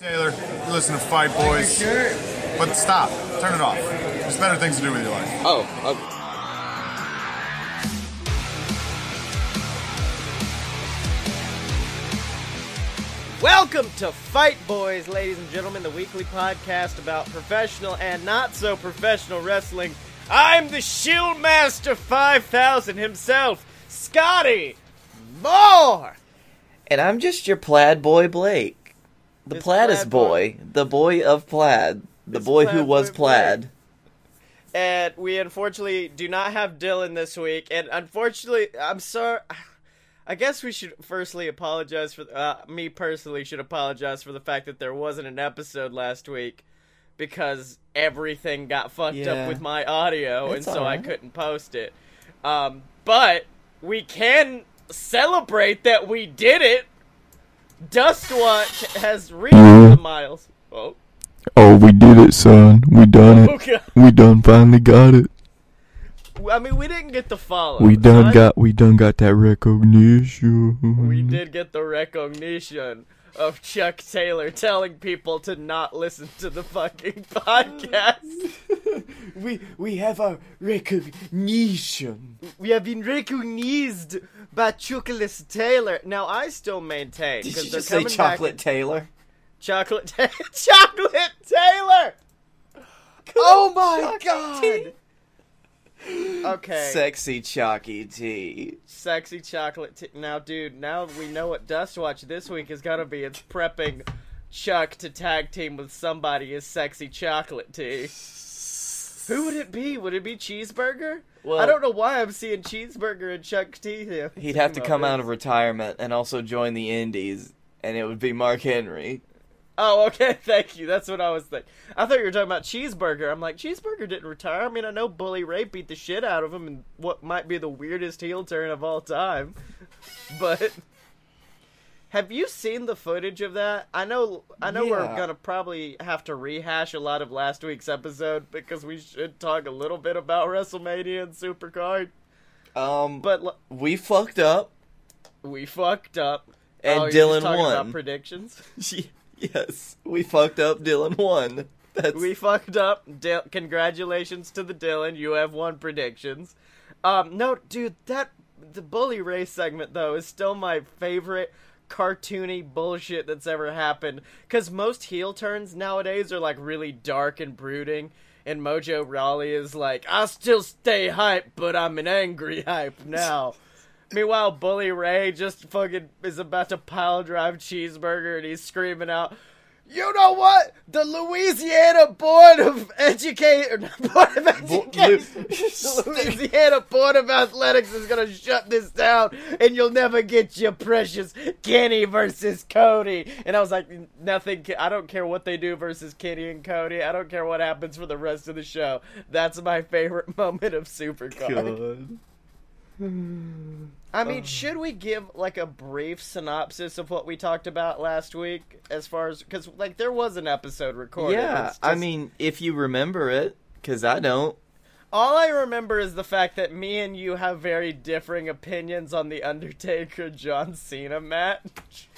Taylor, you listen to Fight Boys. But stop. Turn it off. There's better things to do with your life. Oh, okay. Welcome to Fight Boys, ladies and gentlemen, the weekly podcast about professional and not so professional wrestling. I'm the Shield Master 5000 himself, Scotty Moore. And I'm just your plaid boy, Blake. The It's plaid is plaid boy. boy. The boy of plaid. The boy who was boy plaid. And we unfortunately do not have Dylan this week. And unfortunately, I'm sorry. I guess we should firstly apologize for. Uh, me personally should apologize for the fact that there wasn't an episode last week because everything got fucked Yeah. up with my audio, It's and so I couldn't post it. Um, but we can celebrate that we did it. Dustwatch has reached the miles. Oh, Oh, we did it, son. We done it. okay. We done finally got it. I mean, we didn't get the follow. We done got we done got that recognition. We did get the recognition of Chuck Taylor telling people to not listen to the fucking podcast. We we have our recognition. We have been recognized by Chocolate Taylor. Now I still maintain Did you just say chocolate back. Taylor? Chocolate, Ta- Chocolate Taylor. Oh my god. Okay. Sexy chalky tea. Sexy chocolate. tea. now, dude, now we know what Dust Watch this week is gonna be. It's prepping Chuck to tag team with somebody as sexy chocolate tea. Who would it be? Would it be Cheeseburger? Well- I don't know why I'm seeing Cheeseburger and Chuck T here. He'd have to come out of retirement and also join the Indies, and it would be Mark Henry. Oh, okay, thank you. That's what I was thinking. I thought you were talking about Cheeseburger. I'm like, Cheeseburger didn't retire. I mean, I know Bully Ray beat the shit out of him in what might be the weirdest heel turn of all time. But have you seen the footage of that? I know I know we're going to probably have to rehash a lot of last week's episode because we should talk a little bit about WrestleMania and Supercard. Um, But l- we fucked up, we fucked up. and oh, Dylan won. predictions. yes, we fucked up. Dylan won. That's We fucked up. Dil- congratulations to the Dylan. You have won predictions. Um, no, dude, that the Bully Ray's segment though is still my favorite cartoony bullshit that's ever happened. Cause most heel turns nowadays are like really dark and brooding. And Mojo Rawley is like, I still stay hype, but I'm an angry hype now. Meanwhile, Bully Ray just fucking is about to pile drive cheeseburger and he's screaming out, You know what? The Louisiana Board of not Board of Education. the Louisiana Board of Athletics is gonna shut this down and you'll never get your precious Kenny versus Cody. And I was like, nothing I don't care what they do versus Kenny and Cody. I don't care what happens for the rest of the show. That's my favorite moment of Supercard. Hmm. I mean, um. should we give like a brief synopsis of what we talked about last week, as far as because like there was an episode recorded. yeah. It's I mean, if you remember it, because I don't. all I remember is the fact that me and you have very differing opinions on the Undertaker John Cena match.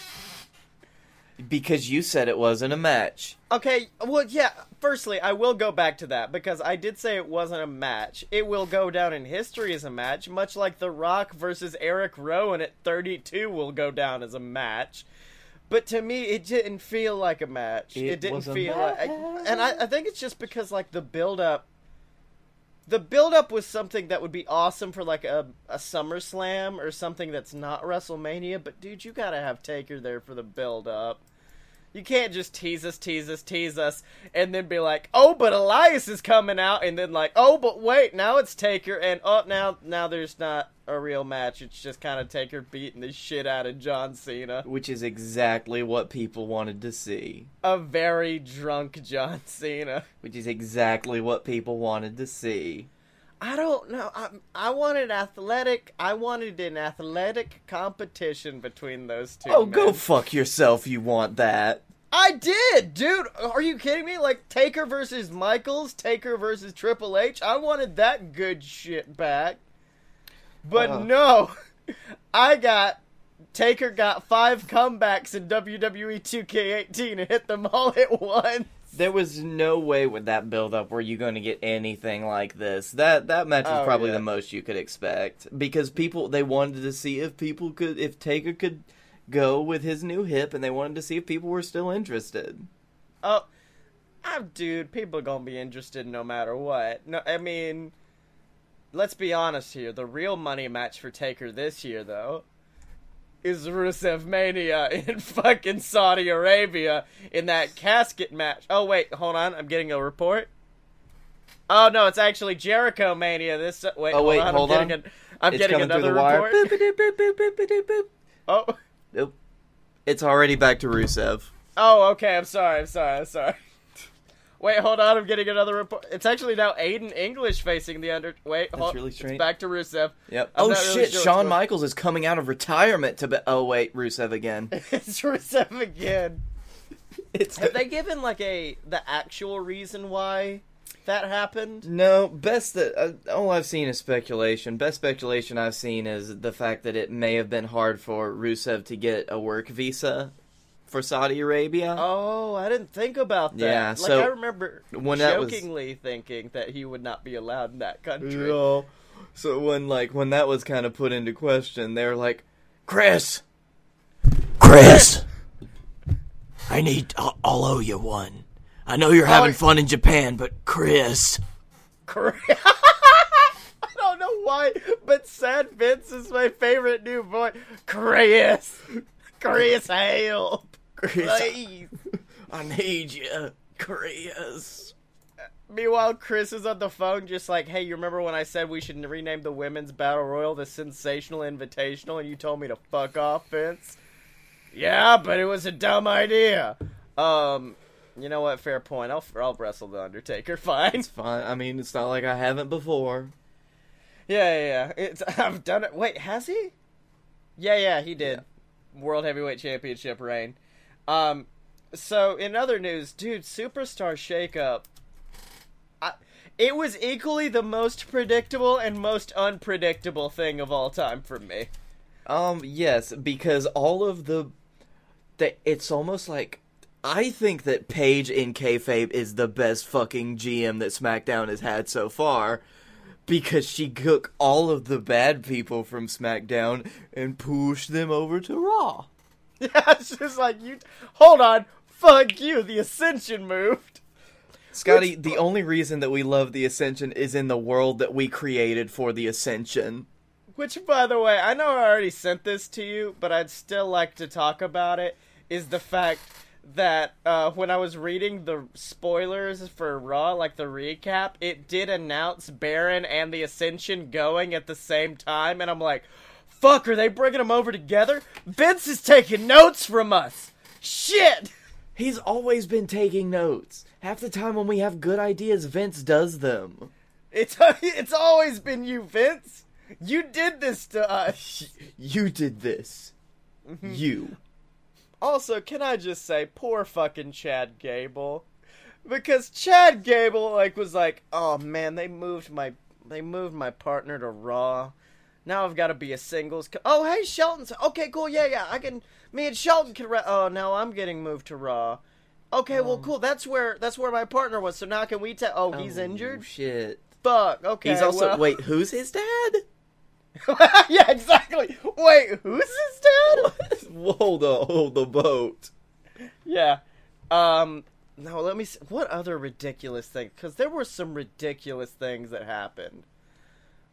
Because you said it wasn't a match. Okay, well, yeah. Firstly, I will go back to that because I did say it wasn't a match. It will go down in history as a match, much like The Rock versus Erick Rowan at 32 will go down as a match. But to me, it didn't feel like a match. It, It didn't feel like, and I, I think it's just because like the build up. The build up was something that would be awesome for like a a SummerSlam or something that's not WrestleMania. But dude, you gotta have Taker there for the build up. You can't just tease us, tease us, tease us, and then be like, "Oh, but Elias is coming out," and then like, "Oh, but wait, now it's Taker," and oh, now now there's not a real match. It's just kind of Taker beating the shit out of John Cena, Which is exactly what people wanted to see. a very drunk John Cena. Which is exactly what people wanted to see. I don't know. I I wanted athletic. I wanted an athletic competition between those two. Oh, go fuck yourself, you want that. I did, dude. Are you kidding me? Like Taker versus Michaels, Taker versus Triple H. I wanted that good shit back. But Uh. no, I got Taker got five comebacks in WWE 2K18 and hit them all at once. There was no way with that build up were you going to get anything like this. That that match was Oh, probably yeah. the most you could expect because people they wanted to see if people could if Taker could go with his new hip and they wanted to see if people were still interested. Oh, ah, dude, people are gonna be interested no matter what. No, I mean, let's be honest here. The real money match for Taker this year, though, is Rusev Mania in fucking Saudi Arabia in that casket match. Oh wait, hold on, I'm getting a report. Oh no, it's actually Jericho Mania. This wait, Oh, hold on, hold I'm on. getting, an, I'm it's getting another the report. Boop, boop, boop. Oh, Nope. It's already back to Rusev. Oh, okay. I'm sorry. I'm sorry. I'm sorry. Wait, hold on. I'm getting another report. It's actually now Aiden English facing the under. Wait, hold. really it's strange. back to Rusev. Yep. I'm oh not really shit! sure Shawn Michaels is coming out of retirement to be. Oh wait, Rusev again. it's Rusev again. It's Have they given like a the actual reason why that happened? No, best that uh, all I've seen is speculation. Best speculation I've seen is the fact that it may have been hard for Rusev to get a work visa for Saudi Arabia. Oh, I didn't think about that. Yeah, like so I remember when that was- jokingly thinking that he would not be allowed in that country. No. So when like when that was kind of put into question, they were like, "Chris, Chris, I need. I'll, I'll owe you one. I know you're having fun in Japan, but Chris, Chris. I don't know why, but Sad Vince is my favorite new boy. Chris. Chris, help. Chris, Please. I need you, Chris." Meanwhile, Chris is on the phone just like, hey, you remember when I said we should rename the Women's Battle Royal the Sensational Invitational and you told me to fuck off, Vince? Yeah, but it was a dumb idea. Um, you know what? Fair point. I'll, I'll wrestle The Undertaker. Fine. It's fine. I mean, it's not like I haven't before. Yeah, yeah, yeah. It's, I've done it. Wait, has he? Yeah, yeah, he did. World Heavyweight Championship reign. Um, so in other news, dude, Superstar Shakeup. I, it was equally the most predictable and most unpredictable thing of all time for me. Um, yes, because all of the, the it's almost like I think that Paige in kayfabe is the best fucking GM that SmackDown has had so far, because she took all of the bad people from SmackDown and pushed them over to Raw. Yeah, it's just like you. Hold on, fuck you. The Ascension moved. Scotty, the only reason that we love the Ascension is in the world that we created for the Ascension. Which, by the way, I know I already sent this to you, but I'd still like to talk about it. Is the fact that uh, when I was reading the spoilers for Raw, like the recap, it did announce Baron and the Ascension going at the same time, and I'm like, fuck, are they bringing them over together? Vince is taking notes from us! Shit! He's always been taking notes. Half the time when we have good ideas, Vince does them. It's, it's always been you, Vince! You did this to us! You did this. You. Also, can I just say, poor fucking Chad Gable, because Chad Gable like was like, oh man, they moved my they moved my partner to Raw. Now I've got to be a singles. Co- oh hey, Shelton's okay, cool, yeah, yeah, I can. Me and Shelton can. Re- oh no, I'm getting moved to Raw. Okay, well, um. cool. That's where that's where my partner was. So now can we tell? Oh, he's Oh, injured. Shit. Fuck. Okay. He's also well- wait. Who's his dad? yeah, exactly. Wait, who's his dad? hold the hold the boat. Yeah. Um. No, let me. See. What other ridiculous thing? Because there were some ridiculous things that happened.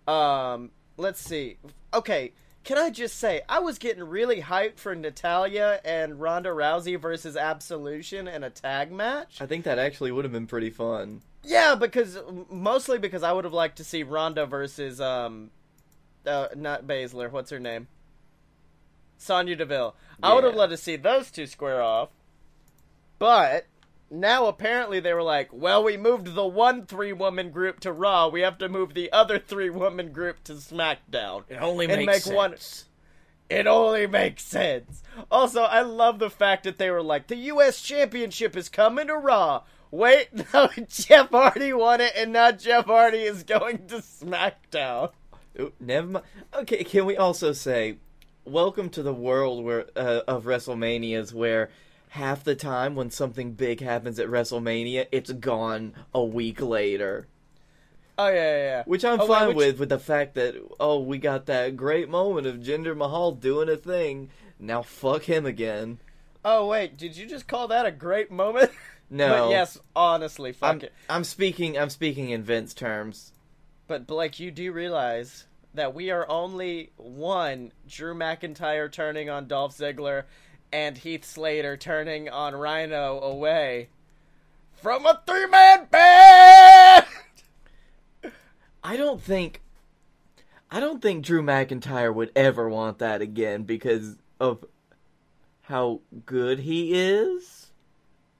Um. Let's see. Okay. Can I just say I was getting really hyped for Natalya and Ronda Rousey versus Absolution in a tag match? I think that actually would have been pretty fun. Yeah, because mostly because I would have liked to see Ronda versus um, uh, not Baszler. What's her name? Sonya Deville. I would have Yeah. loved to see those two square off. But now apparently they were like, well, we moved the one three woman group to Raw. We have to move the other three woman group to SmackDown. It only makes make one- sense. It only makes sense. Also, I love the fact that they were like, the U.S. Championship is coming to Raw. Wait, no, Jeff Hardy won it, and now Jeff Hardy is going to SmackDown. Ooh, never mind. Okay, can we also say welcome to the world where uh, of WrestleManias where half the time when something big happens at WrestleMania, it's gone a week later. Oh yeah, yeah, yeah. Which I'm Oh, wait, fine which- with, with the fact that oh, we got that great moment of Jinder Mahal doing a thing. Now fuck him again. Oh wait, did you just call that a great moment? No. But yes, honestly, fuck I'm, it. I'm speaking. I'm speaking in Vince terms. But Blake, you do realize that we are only one Drew McIntyre turning on Dolph Ziggler and Heath Slater turning on Rhino away from a three-man band. I don't think. I don't think Drew McIntyre would ever want that again because of how good he is.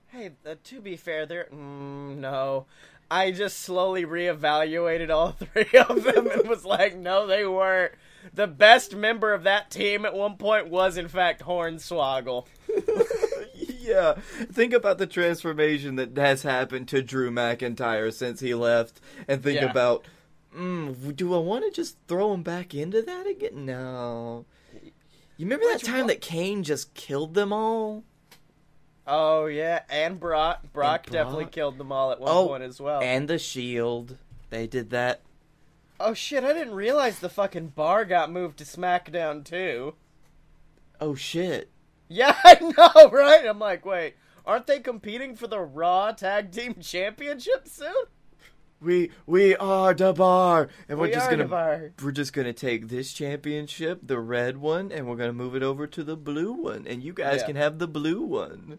Hey, uh, to be fair, there. Mm, no. I just slowly reevaluated all three of them and was like, no, they weren't. The best member of that team at one point was, in fact, Hornswoggle. yeah, think about the transformation that has happened to Drew McIntyre since he left, and think Yeah. about, mm, do I want to just throw him back into that again? No. You remember that time one- that Kane just killed them all? Oh, yeah, and Brock. Brock, And definitely Brock? killed them all at one Oh, point as well. And the Shield, they did that. Oh, shit, I didn't realize the fucking bar got moved to SmackDown, too. Oh shit. Yeah, I know, right? I'm like, wait, aren't they competing for the Raw Tag Team Championship soon? We we are the bar, and we're We just gonna we're just gonna take this championship, the red one, and we're gonna move it over to the blue one, and you guys Yeah. can have the blue one.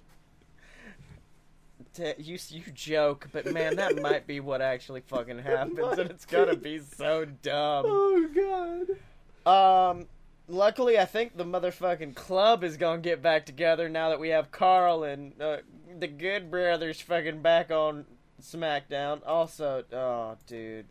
You you joke, but man, that might be what actually fucking happens, and it's gonna be so dumb. Oh god. Um, luckily, I think the motherfucking club is gonna get back together now that we have Karl and uh, the Good Brothers fucking back on SmackDown. Also, oh, dude.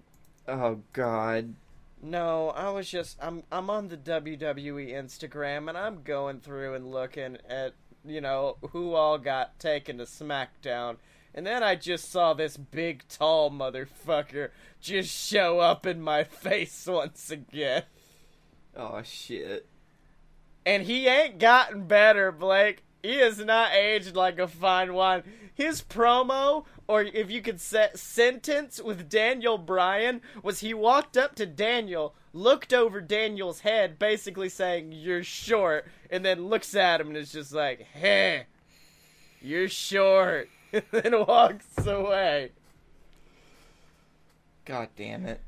Oh god. No, I was just I'm I'm on the WWE Instagram and I'm going through and looking at you know who all got taken to SmackDown. And then I just saw this big tall motherfucker just show up in my face once again. Oh shit. And he ain't gotten better, Blake. He has not aged like a fine wine. His promo, or if you could set sentence with Daniel Bryan, was he walked up to Daniel, looked over Daniel's head, basically saying, You're short, and then looks at him and is just like, Hey, you're short. And then walks away. God damn it.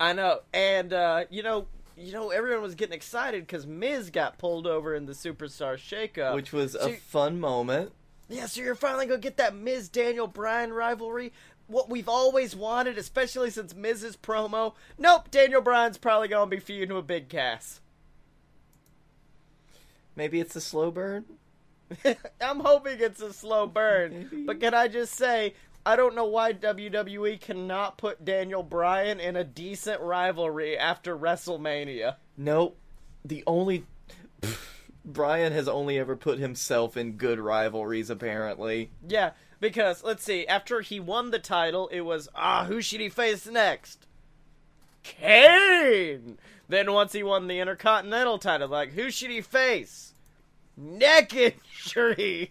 I know, and uh, you know, you know, everyone was getting excited because Miz got pulled over in the Superstar Shakeup, Which was So- a fun moment. Yeah, so you're finally gonna get that Miz Daniel Bryan rivalry. What we've always wanted, especially since Miz's promo. Nope, Daniel Bryan's probably gonna be feuding with Big Cass. Maybe it's a slow burn. I'm hoping it's a slow burn. Maybe. But can I just say, I don't know why WWE cannot put Daniel Bryan in a decent rivalry after WrestleMania. Nope. The only Bryan has only ever put himself in good rivalries apparently. Yeah, because let's see, after he won the title, it was ah, who should he face next? Kane. Then once he won the Intercontinental title, like who should he face? Neck injuries.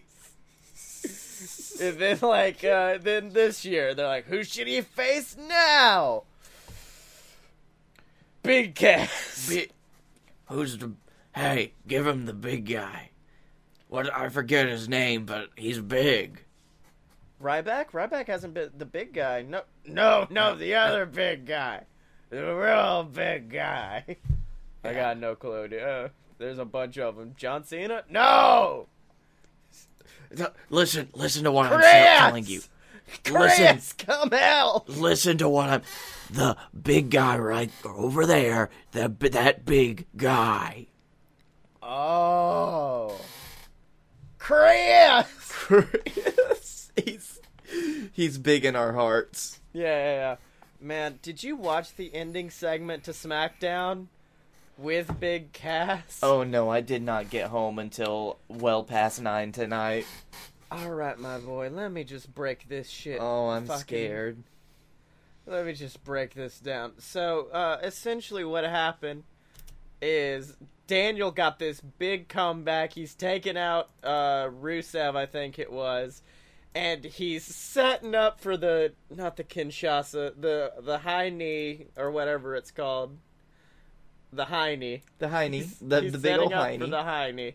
and then like uh, then this year they're like, who should he face now? Big Cass. Big, who's the? Hey, give him the big guy. What I forget his name, but he's big. Ryback? Ryback hasn't been the big guy. No, no, no, the other big guy, the real big guy. I got no clue. dude. Uh, there's a bunch of them. John Cena? No. Listen, listen to what Chris! I'm telling you. Listen, Chris, come out. listen to what I'm. The big guy right over there. The that big guy. Oh, Chris. Chris, he's big in our hearts. Yeah, yeah, yeah. Man, did you watch the ending segment to SmackDown with Big Cass? Oh no, I did not get home until well past nine tonight. All right, my boy. Let me just break this shit. Oh, I'm fucking- scared. Let me just break this down. So, uh, essentially, what happened is Daniel got this big comeback. He's taken out uh, Rusev, I think it was, and he's setting up for the not the Kinshasa, the the high knee or whatever it's called, the high knee. The hiney, He's- the he's the big old hiney. for the high knee.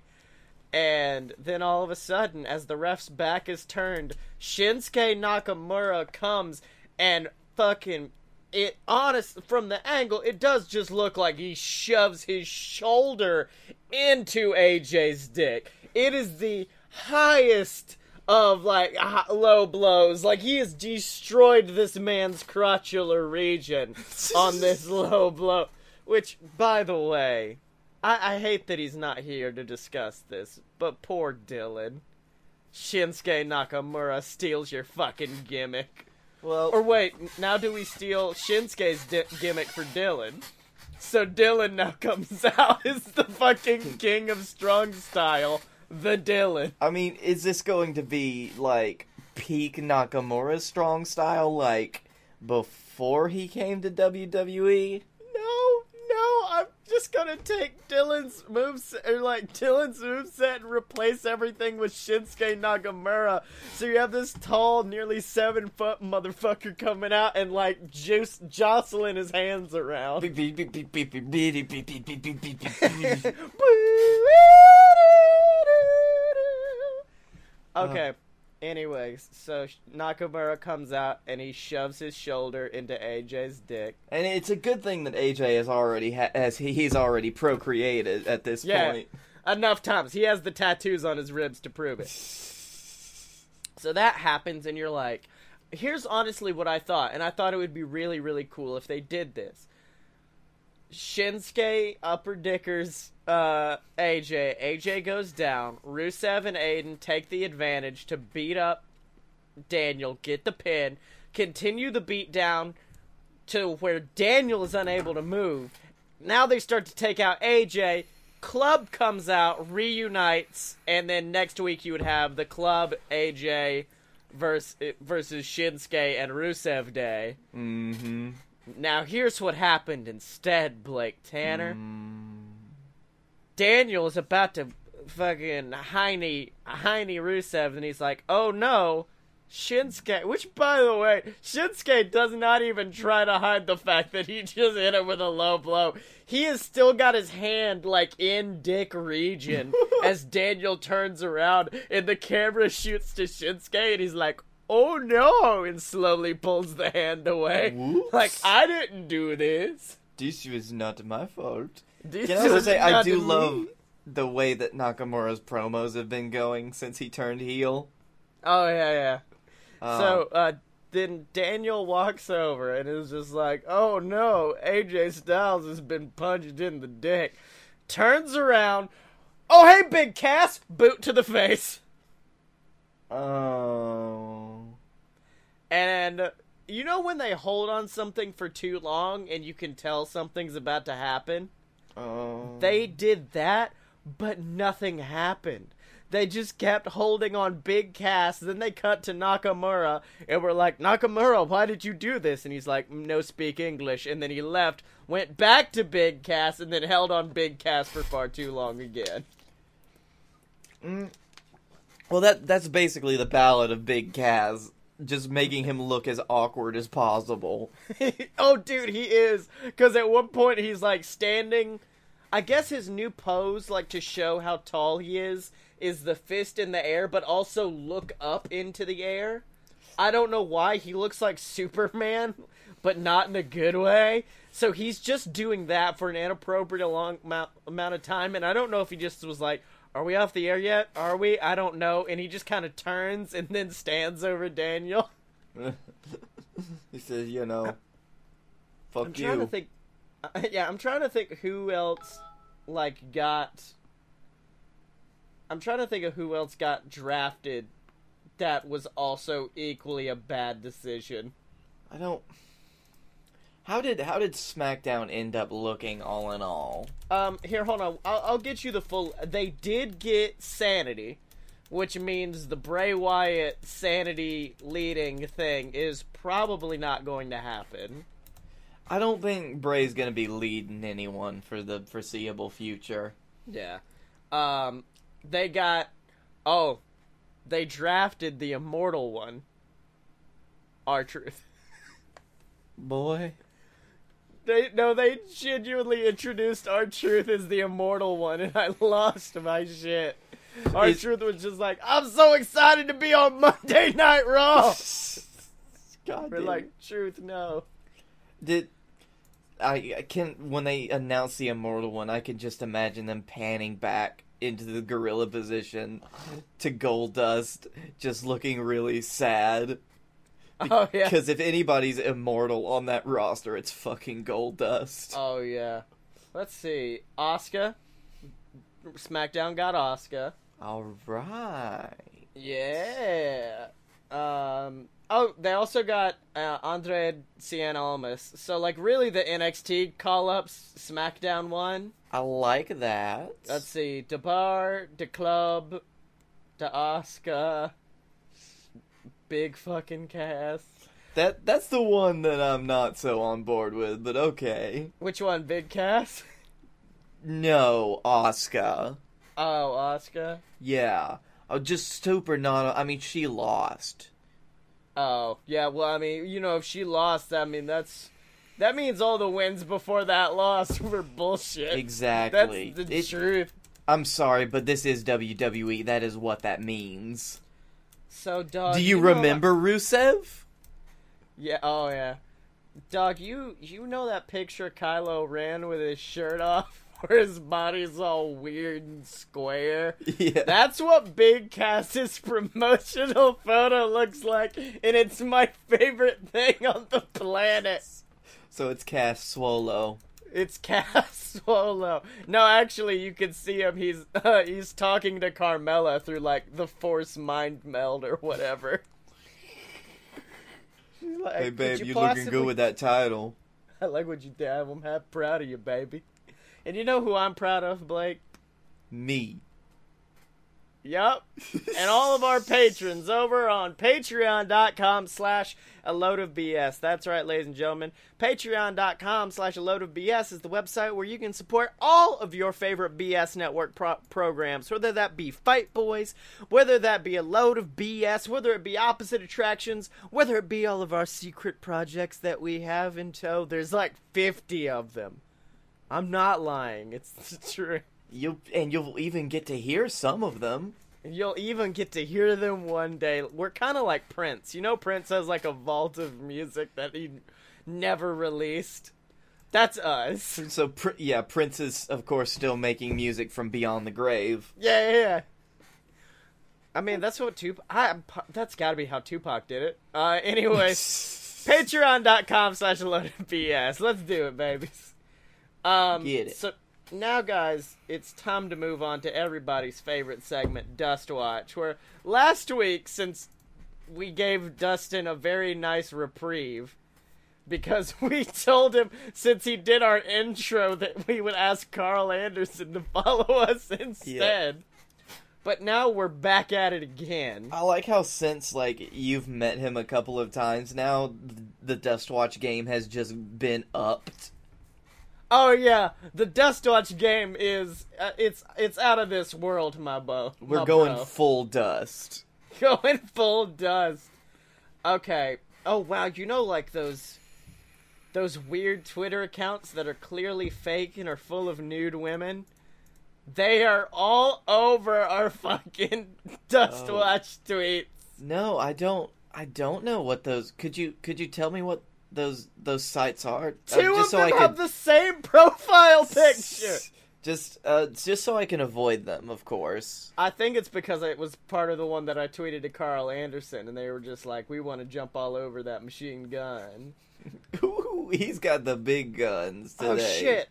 And then all of a sudden, as the ref's back is turned, Shinsuke Nakamura comes and fucking it honest from the angle, it does just look like he shoves his shoulder into AJ's dick. It is the highest of like low blows. Like he has destroyed this man's crotchular region on this low blow. Which, by the way, I, I hate that he's not here to discuss this, but poor Dylan. Shinsuke Nakamura steals your fucking gimmick. well, Or wait, now do we steal Shinsuke's di- gimmick for Dylan? So Dylan now comes out as the fucking king of strong style, the Dylan. I mean, is this going to be like peak Nakamura strong style, like before he came to E? WWE? No, no, I'm just gonna take Dylan's moves or like Dylan's moveset and replace everything with Shinsuke Nakamura. So you have this tall, nearly seven foot motherfucker coming out and like juice jostling his hands around. Uh-huh. Okay. Anyways, so Nakamura comes out and he shoves his shoulder into AJ's dick. And it's a good thing that AJ has already ha- has he- he's already procreated at this Yeah, point. enough times. He has the tattoos on his ribs to prove it. So that happens, and you're like, here's honestly what I thought, and I thought it would be really, really cool if they did this. Shinsuke upper dickers uh, AJ. AJ goes down. Rusev and Aiden take the advantage to beat up Daniel, get the pin, continue the beat down to where Daniel is unable to move. Now they start to take out AJ. Club comes out, reunites, and then next week you would have the Club AJ versus versus Shinsuke and Rusev Day. Mm-hmm. Now here's what happened instead, Blake Tanner. Daniel is about to fucking Heine Heine Rusev, and he's like, "Oh no, Shinsuke." Which, by the way, Shinsuke does not even try to hide the fact that he just hit him with a low blow. He has still got his hand like in dick region as Daniel turns around, and the camera shoots to Shinsuke, and he's like. Oh no! And slowly pulls the hand away. Whoops. Like, I didn't do this. This was not my fault. Can I also say I do me. love the way that Nakamura's promos have been going since he turned heel. Oh yeah, yeah. Um, so uh, then Daniel walks over and is just like, "Oh no, AJ Styles has been punched in the dick." Turns around. Oh hey, Big Cass! Boot to the face. oh, And you know when they hold on something for too long and you can tell something's about to happen? Oh, They did that, but nothing happened. They just kept holding on Big Cass. Then they cut to Nakamura and were like, Nakamura, why did you do this? And he's like, no speak English. And then he left, went back to Big Cass, and then held on Big Cass for far too long again. Mm. Well, that that's basically the ballad of Big Cass, just making him look as awkward as possible. oh, dude, he is. Because at one point he's like standing. I guess his new pose, like to show how tall he is, is the fist in the air, but also look up into the air. I don't know why he looks like Superman, but not in a good way. So he's just doing that for an inappropriate long amount, amount of time, and I don't know if he just was like, "Are we off the air yet? Are we?" I don't know, and he just kind of turns and then stands over Daniel. he says, you know, fuck you. I'm you. trying to think. Uh, yeah, I'm trying to think who else like got. I'm trying to think of who else got drafted that was also equally a bad decision. I don't. How did how did SmackDown end up looking all in all? Um, here, hold on. I'll, I'll get you the full. They did get Sanity, which means the Bray Wyatt Sanity leading thing is probably not going to happen. I don't think Bray's gonna be leading anyone for the foreseeable future. Yeah. Um, they got. Oh, they drafted the immortal one. R-Truth. Boy. They no, they genuinely introduced R-Truth as the immortal one, and I lost my shit. R-Truth was just like, I'm so excited to be on Monday Night Raw. God We're like, truth, no. Did I, I can when they announced the immortal one, I can just imagine them panning back into the gorilla position to Goldust, just looking really sad. Oh yeah. Because if anybody's immortal on that roster, it's fucking Goldust. Oh yeah. Let's see. Asuka. SmackDown got Asuka. All right. Yeah. Um. Oh, they also got uh, Andre Cien Almas. So like, really, the NXT call ups SmackDown one. I like that. Let's see. DeBar, DeClub, club, the Asuka. Big fucking Cass. that that's the one that I'm not so on board with, but okay. Which one? Big Cass? No, Asuka. Oh, Asuka. Yeah. Oh, just super not. I mean, she lost. Oh, yeah, well, I mean, you know, if she lost, I mean, that's. That means all the wins before that loss were bullshit. Exactly. That's the It- truth. I'm sorry, but this is WWE. That is what that means. So, dog. Do you, know- remember Rusev? Yeah. Oh, yeah. Dog, you you know that picture Kylo Ren with his shirt off, where his body's all weird and square. Yeah. That's what Big Cass's promotional photo looks like, and it's my favorite thing on the planet. so it's Cass Swolo. It's Cass Swolo. No, actually, you can see him. He's uh, he's talking to Carmella through like the Force Mind Meld or whatever. She's like, Hey, babe, you you looking good with that title. I like what you did. I'm proud of you, baby. And you know who I'm proud of, Blake? Me. Yup. and all of our patrons over on patreon.com slash a load of BS. That's right, ladies and gentlemen. Patreon.com slash a load of BS is the website where you can support all of your favorite BS network pro- programs, whether that be Fight Boys, whether that be a load of BS, whether it be opposite attractions, whether it be all of our secret projects that we have in tow. There's like 50 of them. I'm not lying. It's the You'll and you'll even get to hear some of them. You'll even get to hear them one day. We're kind of like Prince. You know, Prince has like a vault of music that he never released. That's us. So Pr- yeah, Prince is of course still making music from beyond the grave. Yeah, yeah. yeah. I mean, that's what Tupac. I, that's got to be how Tupac did it. Uh, anyways, Patreon.com slash a load of BS. Let's do it, babies. Um, Get it. So now, guys, it's time to move on to everybody's favorite segment, Dust Watch. Where last week, since we gave Dustin a very nice reprieve, because we told him since he did our intro that we would ask Karl Anderson to follow us instead. But now we're back at it again. I like how since like you've met him a couple of times now, the Dust Watch game has just been upped. Oh yeah, the Dust Watch game is uh, it's it's out of this world, my bo. We're my going bro. full dust. going full dust. Okay. Oh wow, you know like those those weird Twitter accounts that are clearly fake and are full of nude women? They are all over our fucking Dust Oh. Tweets. No, I don't. I don't know what those. Could you could you tell me what those those sites are? Uh, Two of them I have the same profile picture. just uh just so I can avoid them, of course. I think it's because it was part of the one that I tweeted to Karl Anderson, and they were just like, "We want to jump all over that machine gun." Ooh, he's got the big guns today. Oh shit!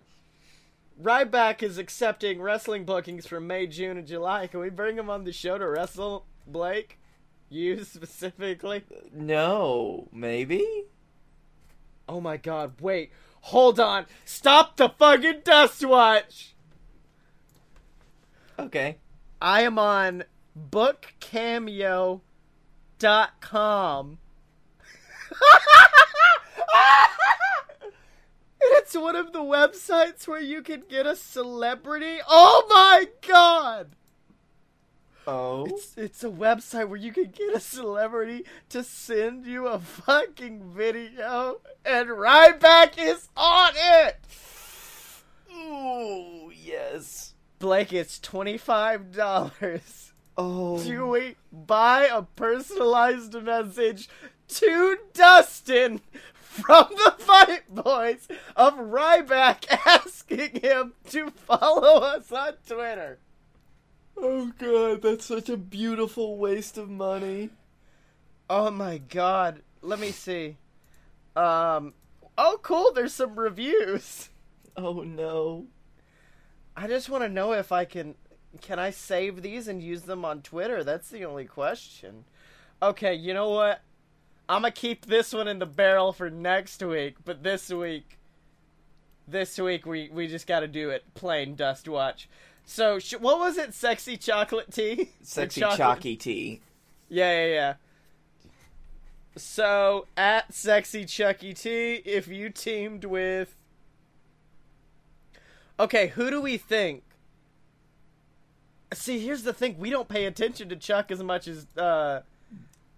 Ryback is accepting wrestling bookings for May, June, and July. Can we bring him on the show to wrestle Blake? You specifically? No, maybe. Oh my god! Wait, hold on! Stop the fucking Dust Watch! Okay. I am on bookcameo.com. and it That's one of the websites where you can get a celebrity. Oh my god! Oh. It's, it's a website where you can get a celebrity to send you a fucking video, and Ryback is on it! Ooh, yes. Blake, it's $25 Oh. to we buy a personalized message to Dustin from the Fight Boys of Ryback asking him to follow us on Twitter. Oh god, that's such a beautiful waste of money. Oh my god. Let me see. Um oh cool, there's some reviews. Oh no. I just want to know if I can can I save these and use them on Twitter? That's the only question. Okay, you know what? I'm going to keep this one in the barrel for next week, but this week this week we we just got to do it plain dust watch. So, sh- what was it? Sexy chocolate tea? Sexy chocolate- chalky tea. Yeah, yeah, yeah. So at sexy Chucky T, if you teamed with, okay, who do we think? See, here's the thing: we don't pay attention to Chuck as much as uh,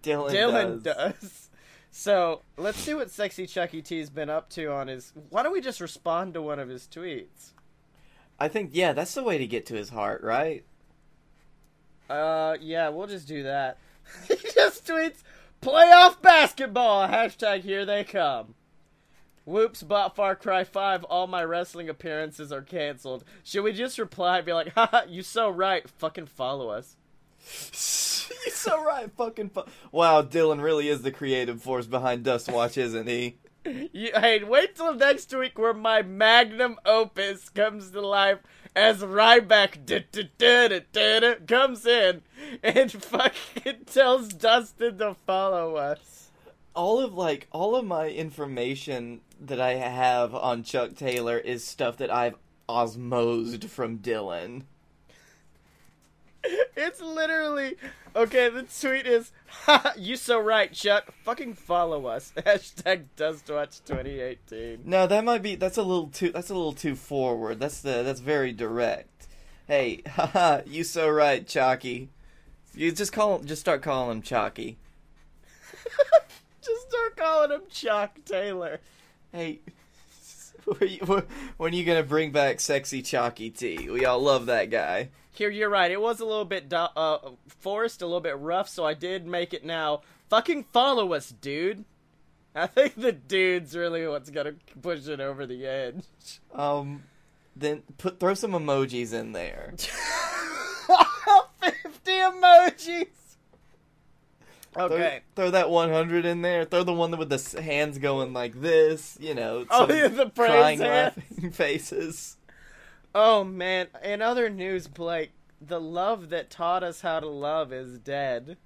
Dylan, Dylan does. does. So let's see what sexy Chucky T's been up to on his. Why don't we just respond to one of his tweets? I think yeah, that's the way to get to his heart, right? Uh, yeah, we'll just do that. he just tweets, playoff basketball, hashtag here they come. Whoops, bought Far Cry 5, all my wrestling appearances are canceled. Should we just reply and be like, haha, you so right, fucking follow us. He's so right, fucking. Fu- wow, Dylan really is the creative force behind Dust Watch, isn't he? You, hey, wait till next week where my magnum opus comes to life as Ryback comes in and fucking tells Dustin to follow us. all of like all of my information that I have on Chuck Taylor is stuff that I've osmosed from Dylan. It's literally okay. The tweet is, "You so right, Chuck. Fucking follow us." Hashtag DustWatch 2018. No, that might be that's a little too that's a little too forward. That's the that's very direct. Hey, haha, you so right, Chalky. You just call just start calling him Chalky. Just start calling him Chuck Taylor. Hey, when you, when are you gonna bring back sexy Chalky T? We all love that guy. Here, you're right. It was a little bit uh, forced, a little bit rough, so I did make it now. Fucking follow us, dude. I think the dude's really what's gonna push it over the edge. Um, then put throw some emojis in there. 50 emojis. Okay. Throw, that 100 in there. Throw the one with the hands going like this. You know. Oh, yeah, the praise crying, hands. laughing faces. Oh man, in other news, Blake, the love that taught us how to love is dead.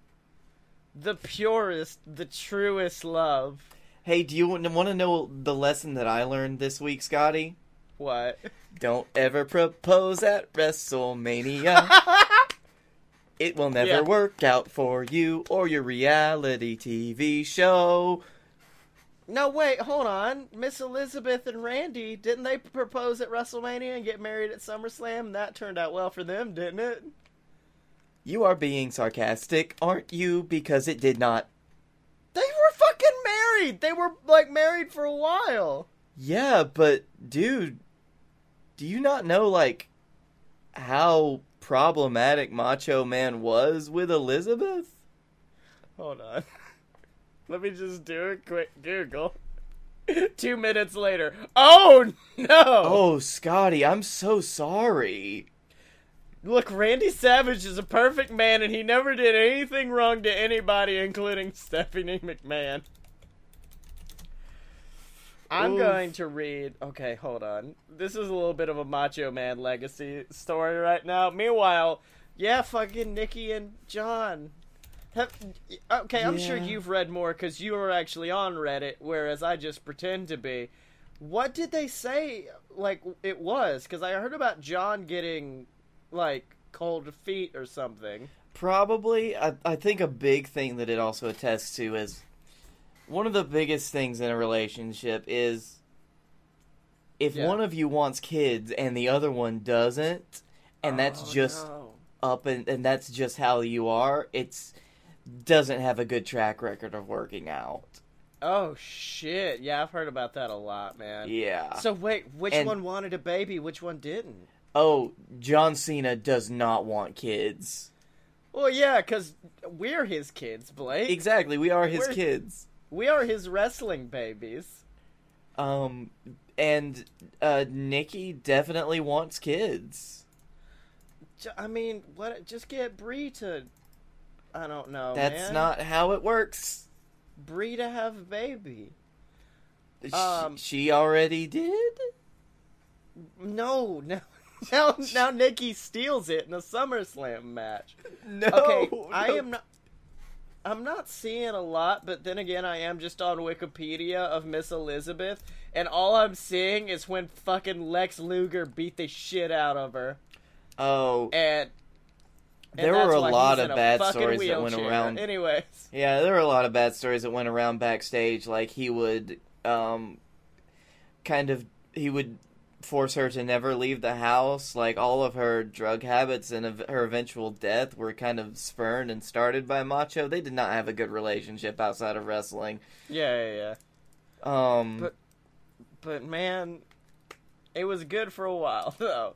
The purest, the truest love. Hey, do you want to know the lesson that I learned this week, Scotty? What? Don't ever propose at WrestleMania. it will never Yeah. work out for you or your reality TV show. No, wait, hold on. Miss Elizabeth and Randy, didn't they propose at WrestleMania and get married at SummerSlam? That turned out well for them, didn't it? You are being sarcastic, aren't you? Because it did not. They were fucking married. They were like married for a while. Yeah, but dude, do you not know like how problematic Macho Man was with Elizabeth? Hold on. Let me just do a quick Google. Two minutes later. Oh no! Oh, Scotty, I'm so sorry. Look, Randy Savage is a perfect man and he never did anything wrong to anybody, including Stephanie McMahon. I'm Oof. going to read. Okay, hold on. This is a little bit of a Macho Man legacy story right now. Meanwhile, yeah, fucking Nikki and John. Have, okay, I'm sure you've read more because you are actually on Reddit, whereas I just pretend to be. What did they say? Like it was because I heard about John getting like cold feet or something. Probably, I, I think a big thing that it also attests to is one of the biggest things in a relationship is if Yeah. one of you wants kids and the other one doesn't, and that's Oh, just no. up and and that's just how you are, it's doesn't have a good track record of working out. Oh shit! Yeah, I've heard about that a lot, man. Yeah. So wait, which And- one wanted a baby? Which one didn't? oh, John Cena does not want kids. Well, yeah, because we're his kids, Blake. Exactly, we are his We're- kids. We are his wrestling babies. Um, and uh, Nikki definitely wants kids. I mean, what? Just get Brie to. I don't know. That's man. not how it works. Brie to have a baby. Sh- Um, she already did. No, no. Now, now Nikki steals it in a SummerSlam match. No. Okay, I am not. I'm not seeing a lot, but then again, I am just on Wikipedia of Miss Elizabeth, and all I'm seeing is when fucking Lex Luger beat the shit out of her, Oh, and, and There were a lot of a bad stories that went around. Anyways, yeah, there were a lot of bad stories that went around backstage. Like he would, um, kind of, he would force her to never leave the house. Like all of her drug habits and ev- her eventual death were kind of spurned and started by Macho. They did not have a good relationship outside of wrestling. yeah, yeah, yeah. Um, But- But man, it was good for a while though.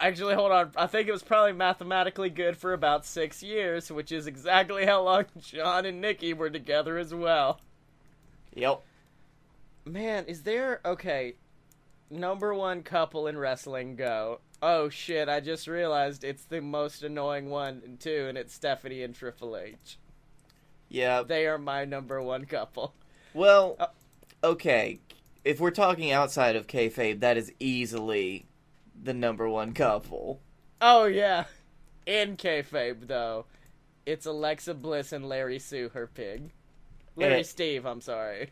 Actually, hold on. I think it was probably mathematically good for about six years, which is exactly how long John and Nikki were together as well. yep. Man, is there okay? Number one couple in wrestling go. Oh shit! I just realized it's the most annoying one too, and it's Stephanie and Triple H. Yeah. They are my number one couple. Well, Uh, okay. If we're talking outside of kayfabe, that is easily the number one couple. Oh yeah, in kayfabe though, it's Alexa Bliss and Larry Sue, her pig. Larry Eh. Steve, I'm sorry.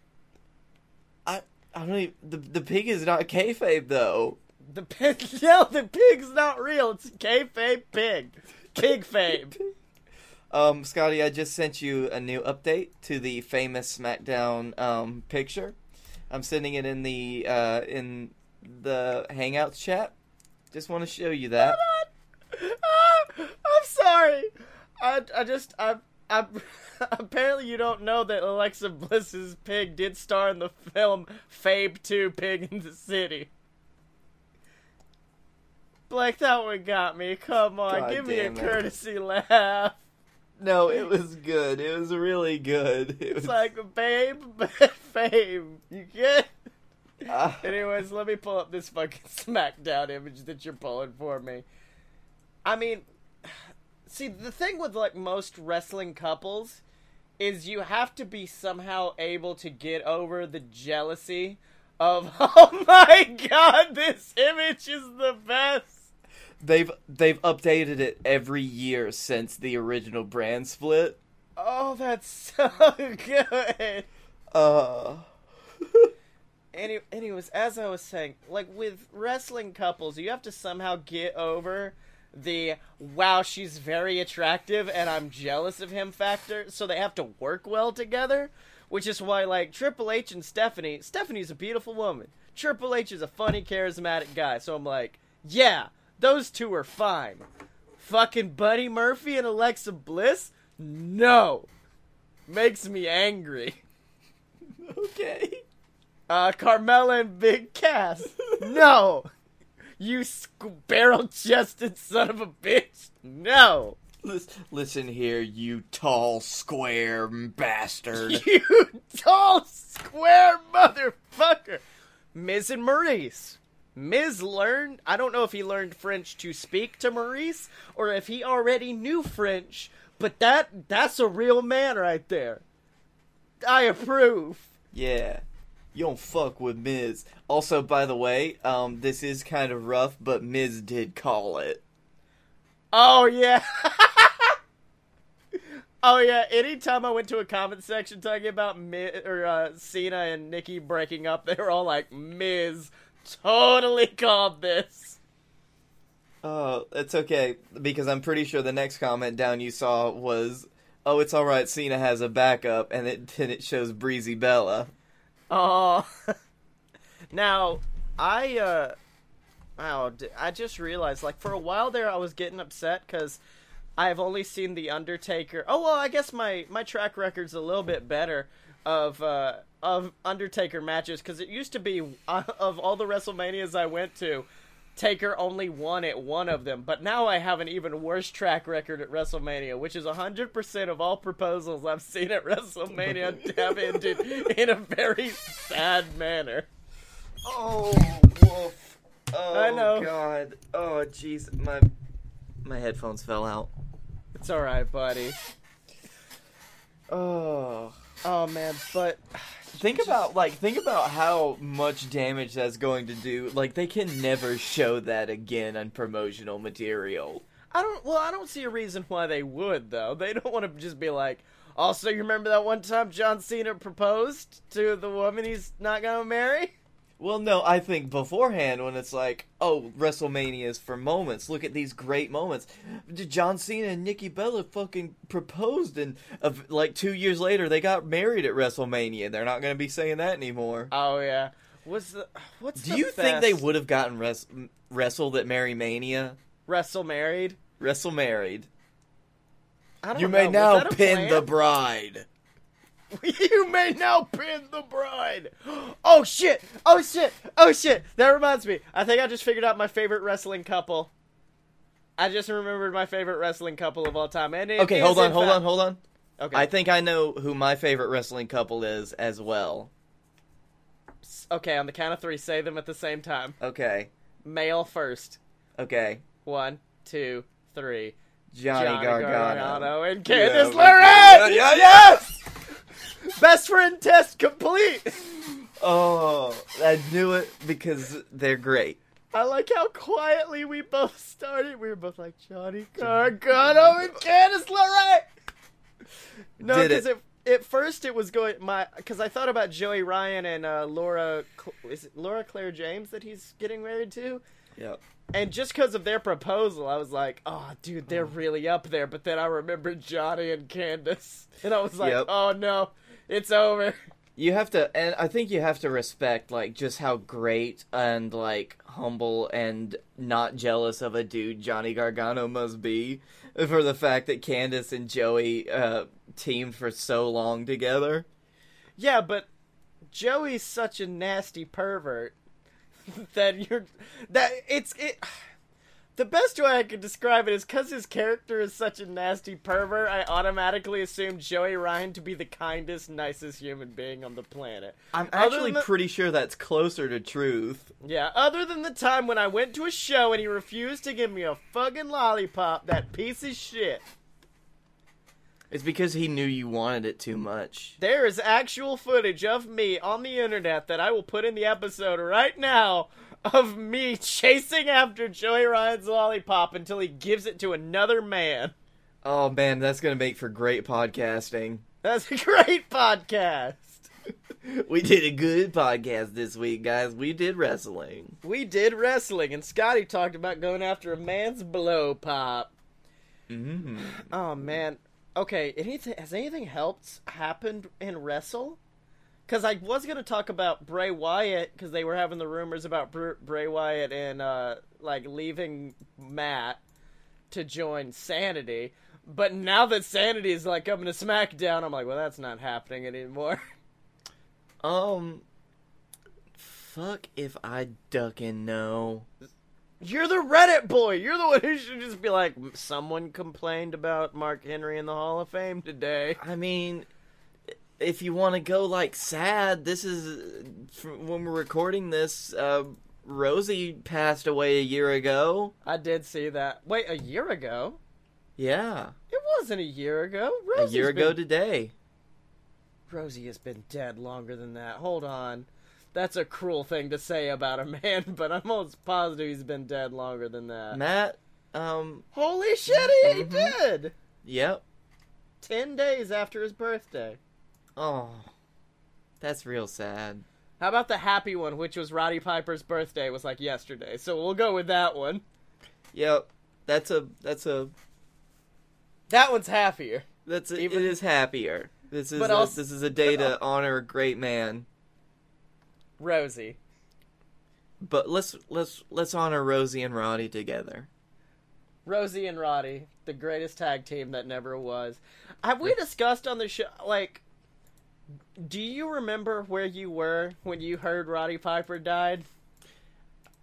I I don't even, the the pig is not kayfabe though. The pig, no, the pig's not real. It's kayfabe pig, pig fabe. Um, Scotty, I just sent you a new update to the famous SmackDown um picture. I'm sending it in the uh in the Hangouts chat. Just want to show you that. Ah, I'm sorry. I, I just I I apparently you don't know that Alexa Bliss's pig did star in the film Fabe 2 Pig in the City. Blake, that one got me. Come on, God give me a it. courtesy laugh. No, it was good. It was really good. It was like, babe, fame. You get? Ah. Anyways, let me pull up this fucking SmackDown image that you're pulling for me. I mean, see, the thing with like most wrestling couples is you have to be somehow able to get over the jealousy of, oh my god, this image is the best. They've they've updated it every year since the original brand split. Oh, that's so good. Uh Any, anyways, as I was saying, like with wrestling couples, you have to somehow get over the wow, she's very attractive and I'm jealous of him factor, so they have to work well together. Which is why, like, Triple H and Stephanie, Stephanie's a beautiful woman. Triple H is a funny, charismatic guy, so I'm like, yeah, those two are fine. Fucking Buddy Murphy and Alexa Bliss? No. Makes me angry. okay. Uh, Carmella and Big Cass. No! You sc- barrel chested son of a bitch. No! Listen here, you tall square bastard. You tall, square motherfucker! Miz and Maurice. Miz learned, I don't know if he learned French to speak to Maurice or if he already knew French, but that that's a real man right there. I approve. Yeah. You don't fuck with Miz. Also, by the way, um, this is kind of rough, but Miz did call it. Oh yeah. oh yeah. Anytime I went to a comment section talking about Miz, or uh, Cena and Nikki breaking up, they were all like, "Miz totally called this." Oh, it's okay, because I'm pretty sure the next comment down you saw was, oh, it's alright, Cena has a backup, and it, and it shows Breezy Bella. Oh. now, I uh, wow, I just realized like for a while there I was getting upset because I've only seen the Undertaker. Oh well, I guess my my track record's a little bit better of uh of Undertaker matches because it used to be uh, of all the WrestleManias I went to. Taker only won at one of them, but now I have an even worse track record at WrestleMania, which is 100% of all proposals I've seen at WrestleMania have ended in a very sad manner. Oh, woof. Oh, I know. God. Oh, jeez. My my headphones fell out. It's alright, buddy. Oh. Oh man, but Think about like think about how much damage that's going to do. Like they can never show that again on promotional material. I don't. Well, I don't see a reason why they would though. They don't want to just be like. Oh, also, you remember that one time John Cena proposed to the woman he's not gonna marry? Well, no, I think beforehand when it's like, oh, WrestleMania is for moments. Look at these great moments. John Cena and Nikki Bella fucking proposed, and of like two years later they got married at WrestleMania. They're not going to be saying that anymore. Oh yeah. What's the what's Do the you think they would have gotten res- wrestled at Mary Mania? wrestle married? Wrestle married. I don't You know. may now pin plan? the bride. you may now pin the bride. Oh shit! Oh shit! Oh shit! That reminds me. I think I just figured out my favorite wrestling couple. I just remembered my favorite wrestling couple of all time. And Okay, hold on, hold fact- on, hold on. Okay. I think I know who my favorite wrestling couple is as well. Okay, on the count of three, say them at the same time. Okay, Male first. okay. One, two, three. Johnny, Gargano. and Candice we- LeRae. Yeah, yeah, yes! Best friend test complete. Oh, I knew it because they're great. I like how quietly we both started. We were both like Johnny Gargano and Candice LeRae. No, because it. it. at first it was going my because I thought about Joey Ryan and uh, Laura. Is it Laura Claire James that he's getting married to? Yep. And just because of their proposal, I was like, "Oh, dude, they're really up there." But then I remembered Johnny and Candice, and I was like, Yep. "Oh no, it's over." You have to, and I think you have to respect like just how great and like humble and not jealous of a dude Johnny Gargano must be for the fact that Candice and Joey uh, teamed for so long together. Yeah, but Joey's such a nasty pervert that you're that it's it. The best way I could describe it is because his character is such a nasty pervert. I automatically assumed Joey Ryan to be the kindest, nicest human being on the planet. I'm Other actually the- pretty sure that's closer to truth. Yeah, other than the time when I went to a show and he refused to give me a fucking lollipop, that piece of shit. It's because he knew you wanted it too much. There is actual footage of me on the internet that I will put in the episode right now of me chasing after Joey Ryan's lollipop until he gives it to another man. Oh man, that's gonna make for great podcasting. That's a great podcast. We did a good podcast this week, guys. We did wrestling. We did wrestling, and Scotty talked about going after a man's blow pop. Mm-hmm. Oh man. Okay, anything has anything helped happened in wrestle? Because I was gonna talk about Bray Wyatt because they were having the rumors about Br- Bray Wyatt and uh, like leaving Matt to join Sanity. But now that Sanity is like coming to SmackDown, I'm like, well, that's not happening anymore. Um, fuck if I duck and know. You're the Reddit boy. You're the one who should just be like, someone complained about Mark Henry in the Hall of Fame today. I mean, if you want to go like sad, this is when we're recording this. Uh, Rosey passed away a year ago. I did see that. Wait, a year ago? Yeah, It wasn't a year ago. a year ago been- today. Rosey has been dead longer than that. Hold on. That's a cruel thing to say about a man, but I'm almost positive he's been dead longer than that. Matt, um, Holy shit, he Mhm. did! yep. Ten days after his birthday. Oh, that's real sad. How about the happy one, which was Roddy Piper's birthday, was like yesterday. So we'll go with that one. Yep, that's a that's a That one's happier. that's a, Even- it is happier. This is a, also- this is a day to honor a great man. Rosey. but let's let's let's honor Rosey and Roddy together. Rosey and Roddy, the greatest tag team that never was. Have we discussed on the show like do you remember where you were when you heard Roddy Piper died?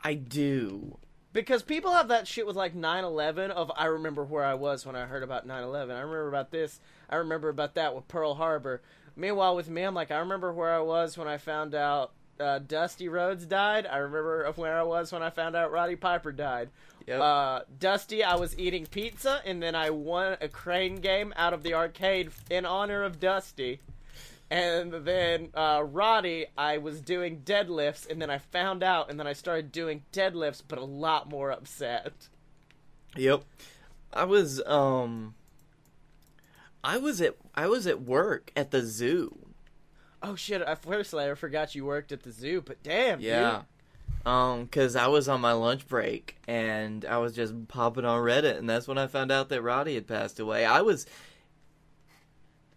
I do. Because people have that shit with like 9/11 of I remember where I was when I heard about 9/11. I remember about this. I remember about that with Pearl Harbor. Meanwhile, with me, I'm like I remember where I was when I found out uh, Dusty Rhodes died. I remember of where I was when I found out Roddy Piper died. Yep. Uh, Dusty, I was eating pizza, and then I won a crane game out of the arcade in honor of Dusty. And then uh, Roddy, I was doing deadlifts, and then I found out, and then I started doing deadlifts, but a lot more upset. Yep. I was um I was at I was at work at the zoo. Oh shit! I firstly I forgot you worked at the zoo, but damn, Yeah. Um, cause I was on my lunch break and I was just popping on Reddit and that's when I found out that Roddy had passed away. I was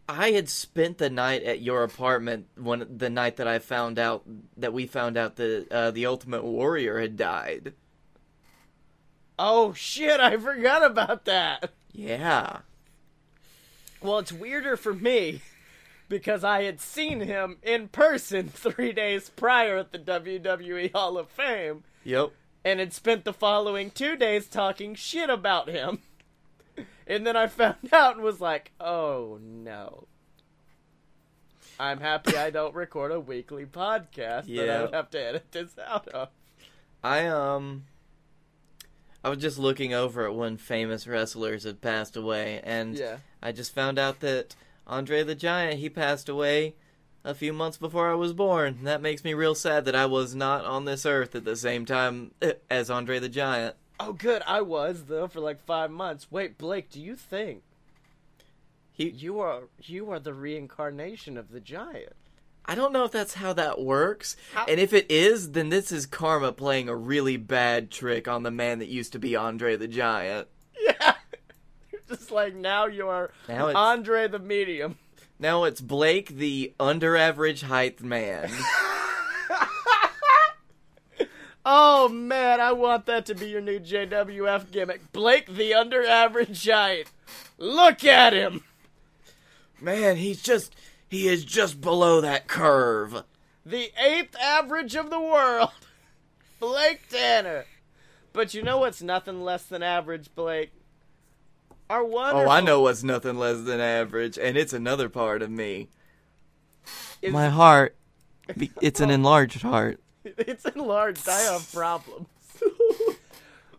I had spent the night at your apartment when the night that I found out that we found out that uh, the Ultimate Warrior had died. Oh shit! I forgot about that. Yeah. Well, it's weirder for me because I had seen him in person three days prior at the WWE Hall of Fame. Yep. and had spent the following two days talking shit about him. And then I found out and was like, oh no. I'm happy I don't record a weekly podcast that I Yeah. would have to edit this out of. I um I was just looking over at when famous wrestlers had passed away and Yeah. I just found out that Andre the Giant he passed away a few months before I was born. That makes me real sad that I was not on this earth at the same time eh, as Andre the Giant. Oh, good. I was though for like five months. Wait, Blake, do you think He you are you are the reincarnation of the giant? I don't know if that's how that works. How- And if it is, then this is karma playing a really bad trick on the man that used to be Andre the Giant. Yeah. Just like now you are Now Andre the medium. Now it's Blake the under average height man. Oh man, I want that to be your new JWF gimmick. Blake the under average giant. Look at him. Man, he's just he is just below that curve. The eighth average of the world. Blake Tanner. But you know what's nothing less than average, Blake? Our wonderful Oh, I know what's nothing less than average, and it's another part of me. is- My heart. It's an enlarged heart. it's enlarged. I have problems.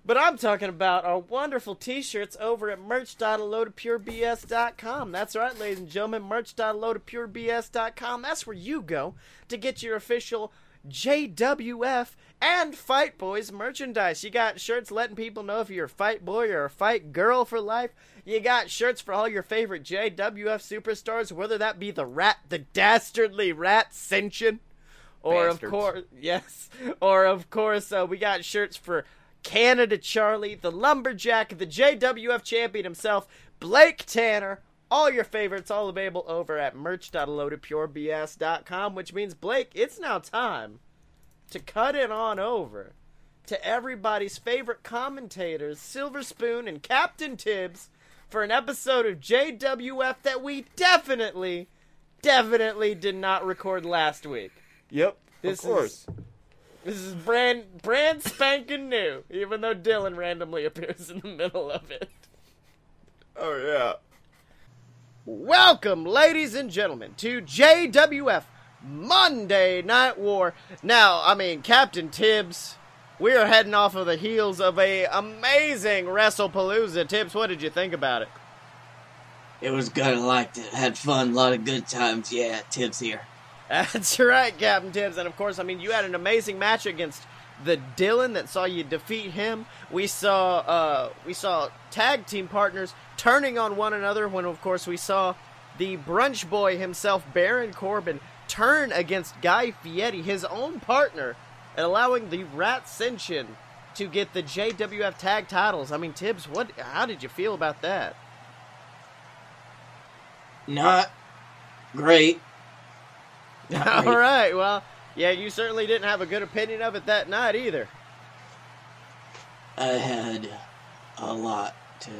but I'm talking about our wonderful t-shirts over at merch.loadofpurebs.com. That's right, ladies and gentlemen, merch.loadofpurebs.com. That's where you go to get your official JWF and Fight Boys merchandise. You got shirts letting people know if you're a fight boy or a fight girl for life. You got shirts for all your favorite JWF superstars, whether that be the rat, the dastardly rat Ascension, or Bastards. of course, yes, or of course, uh, we got shirts for Canada Charlie, the lumberjack, the JWF champion himself, Blake Tanner. All your favorites, all available over at merch.loadedpurebs.com, which means Blake, it's now time to cut it on over to everybody's favorite commentators, Silver Spoon and Captain Tibbs, for an episode of JWF that we definitely, definitely did not record last week. Yep, This of course. is this is brand brand spanking new, even though Dylan randomly appears in the middle of it. Oh yeah. Welcome, ladies and gentlemen, to JWF Monday Night War. Now, I mean, Captain Tibbs, we are heading off of the heels of a amazing WrestlePalooza. Tibbs, what did you think about it? It was good. I liked it. Had fun. A lot of good times. Yeah, Tibbs here. That's right, Captain Tibbs. And of course, I mean, you had an amazing match against the Dylan that saw you defeat him. We saw uh, we saw tag team partners turning on one another when, of course, we saw the brunch boy himself, Baron Corbin, turn against Guy Fieri, his own partner, and allowing the Rat Ascension to get the JWF tag titles. I mean, Tibbs, what? How did you feel about that? Not great. All right. Well, Yeah, you certainly didn't have a good opinion of it that night either. I had a lot to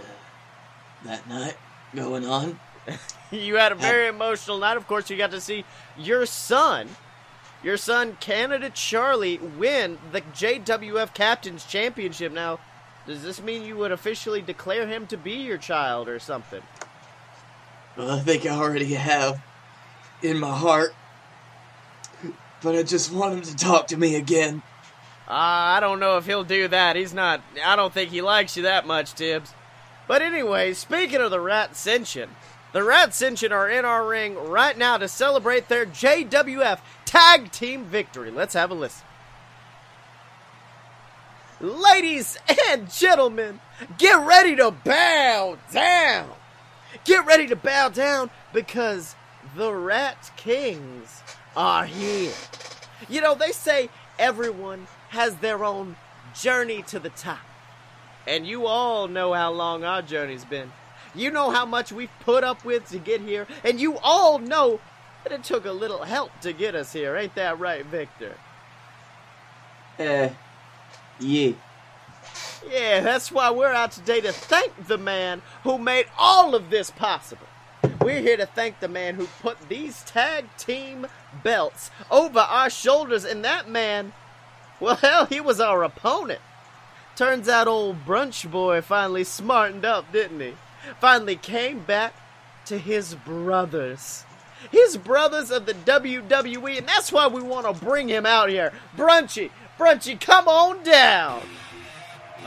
that night going on. You had a very emotional night. Of course, you got to see your son, your son Canada Charlie, win the JWF Captain's Championship. Now, does this mean you would officially declare him to be your child or something? Well, I think I already have in my heart. But I just want him to talk to me again. Uh, I don't know if he'll do that. He's not. I don't think he likes you that much, Tibbs. But anyway, speaking of the Rat Ascension, the Rat Ascension are in our ring right now to celebrate their JWF Tag Team victory. Let's have a listen. Ladies and gentlemen, get ready to bow down. Get ready to bow down because the Rat Kings are here. You know, they say everyone has their own journey to the top. And you all know how long our journey's been. You know how much we've put up with to get here, and you all know that it took a little help to get us here. Ain't that right, Victor? Uh, yeah. Yeah, that's why we're out today to thank the man who made all of this possible. We're here to thank the man who put these tag team belts over our shoulders, and that man, well, hell, he was our opponent. Turns out old brunch boy finally smartened up, didn't he? Finally came back to his brothers. His brothers of the WWE, and that's why we want to bring him out here. Brunchy, Brunchy, come on down.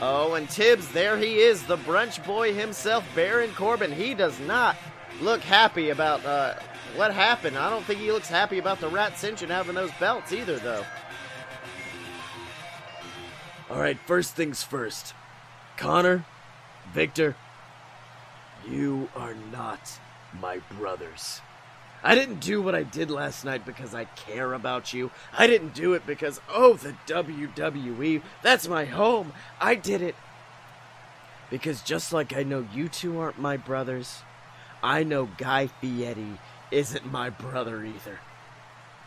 Oh, and Tibbs, there he is, the brunch boy himself, Baron Corbin. He does not look happy about uh, what happened. I don't think he looks happy about the Rat Ascension having those belts either, though. All right, first things first. Connor, Victor, you are not my brothers. I didn't do what I did last night because I care about you. I didn't do it because, oh, the WWE, that's my home. I did it because just like I know you two aren't my brothers, I know Guy Fieri isn't my brother either.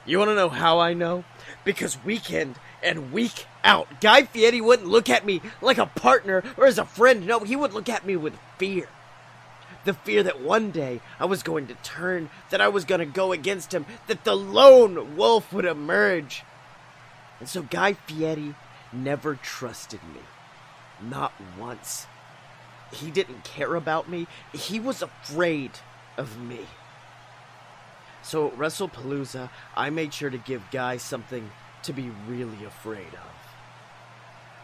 You want to know how I know? Because weekend and week out, Guy Fieri wouldn't look at me like a partner or as a friend. No, he would look at me with fear. The fear that one day I was going to turn, that I was going to go against him, that the lone wolf would emerge. And so Guy Fieri never trusted me. Not once. He didn't care about me. He was afraid of me. So at WrestlePalooza, I made sure to give Guy something to be really afraid of.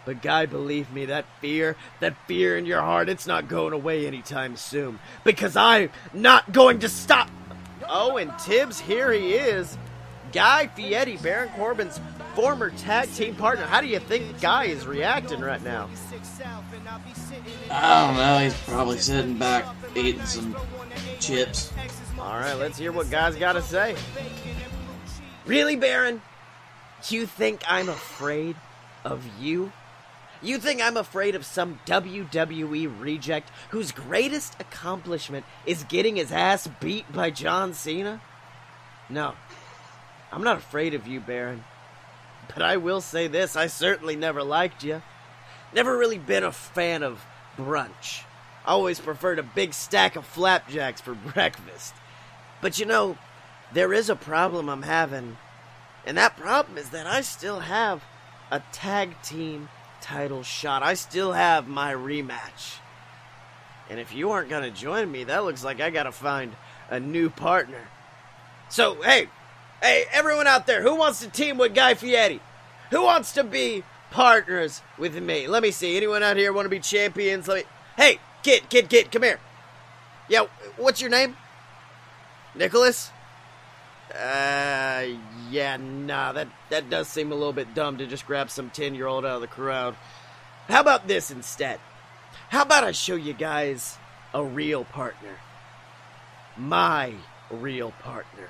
But Guy, believe me, that fear, that fear in your heart, it's not going away anytime soon. Because I'm not going to stop. Oh, and Tibbs, here he is. Guy Fieri, Baron Corbin's former tag team partner. How do you think Guy is reacting right now? I don't know. He's probably sitting back eating some chips. All right, let's hear what Guy's got to say. Really, Baron? You think I'm afraid of you? You think I'm afraid of some WWE reject whose greatest accomplishment is getting his ass beat by John Cena? No. I'm not afraid of you, Baron. But I will say this I certainly never liked you. Never really been a fan of brunch. I Always preferred a big stack of flapjacks for breakfast. But you know, there is a problem I'm having. And that problem is that I still have a tag team title shot. I still have my rematch. And if you aren't going to join me, that looks like I got to find a new partner. So, hey, hey, everyone out there, who wants to team with Guy Fieri? Who wants to be partners with me? Let me see. Anyone out here want to be champions? Let me. Hey, kid, kid, kid, come here. Yeah, what's your name? Nicholas? Uh, yeah, nah, that, that does seem a little bit dumb to just grab some 10 year old out of the crowd. How about this instead? How about I show you guys a real partner? My real partner.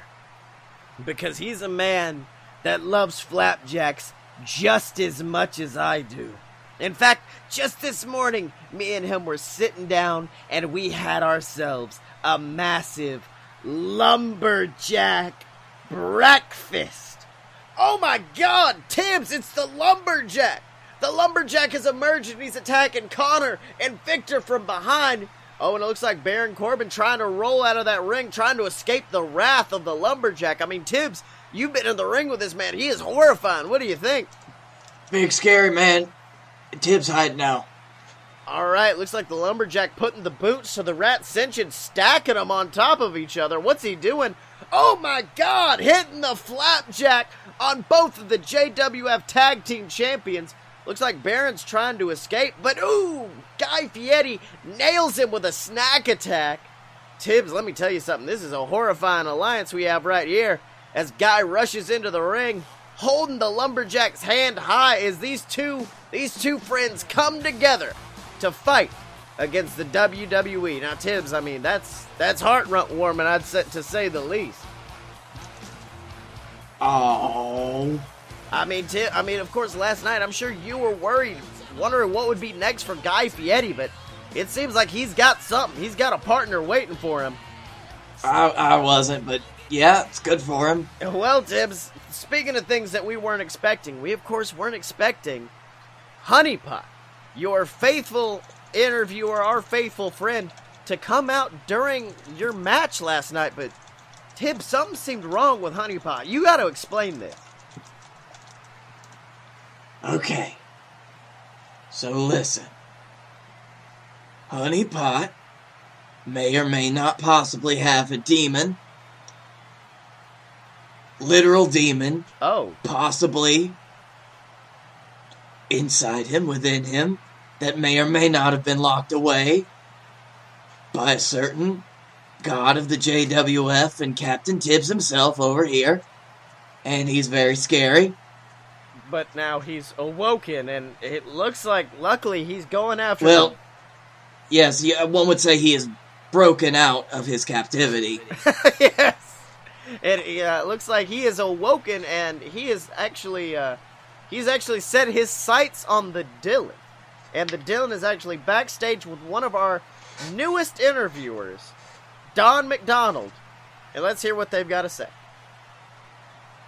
Because he's a man that loves flapjacks just as much as I do. In fact, just this morning, me and him were sitting down and we had ourselves a massive lumberjack breakfast Oh my god, Tibbs, it's the Lumberjack! The Lumberjack has emerged and he's attacking Connor and Victor from behind. Oh, and it looks like Baron Corbin trying to roll out of that ring, trying to escape the wrath of the Lumberjack. I mean, Tibbs, you've been in the ring with this man. He is horrifying. What do you think? Big scary man. Tibbs hide now. All right, looks like the lumberjack putting the boots to the rat ascension, stacking them on top of each other. What's he doing? Oh my God! Hitting the flapjack on both of the JWF Tag Team Champions. Looks like Baron's trying to escape, but ooh, Guy Fieri nails him with a snack attack. Tibbs, let me tell you something. This is a horrifying alliance we have right here. As Guy rushes into the ring, holding the lumberjack's hand high, as these two these two friends come together to fight against the WWE. Now, Tibbs, I mean that's that's heart warming, I'd say, to say the least. Oh. I mean, Tim, I mean, of course, last night I'm sure you were worried, wondering what would be next for Guy Fieri, but it seems like he's got something. He's got a partner waiting for him. I, I wasn't, but yeah, it's good for him. Well, Tibbs, speaking of things that we weren't expecting, we of course weren't expecting Honeypot, your faithful interviewer, our faithful friend, to come out during your match last night, but Tibbs, something seemed wrong with Honeypot. You got to explain this. Okay. So listen. Honeypot may or may not possibly have a demon. Literal demon, Oh, possibly inside him, within him, that may or may not have been locked away by a certain god of the JWF and Captain Tibbs himself over here. And he's very scary. But now he's awoken, and it looks like, luckily, he's going after. Well, yes, yeah, one would say he is broken out of his captivity. the- yes, it uh, looks like he is awoken, and he is actually, uh, he's actually set his sights on the Dylan, and the Dylan is actually backstage with one of our newest interviewers, Don McDonald, and let's hear what they've got to say.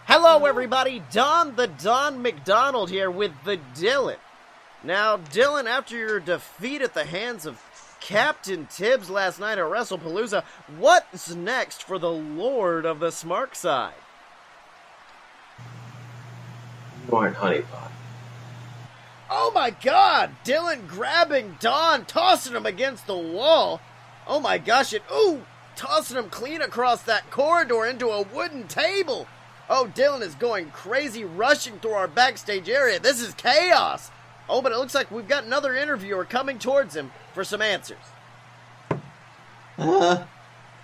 Hello, everybody. Don the Don McDonald here with the Dylan. Now, Dylan, after your defeat at the hands of Captain Tibbs last night at WrestlePalooza, what's next for the Lord of the Smart Side? Born honeypot. Oh my god! Dylan grabbing Don, tossing him against the wall. Oh my gosh, it. ooh, tossing him clean across that corridor into a wooden table. Oh, Dylan is going crazy, rushing through our backstage area. This is chaos. Oh, but it looks like we've got another interviewer coming towards him for some answers. Uh,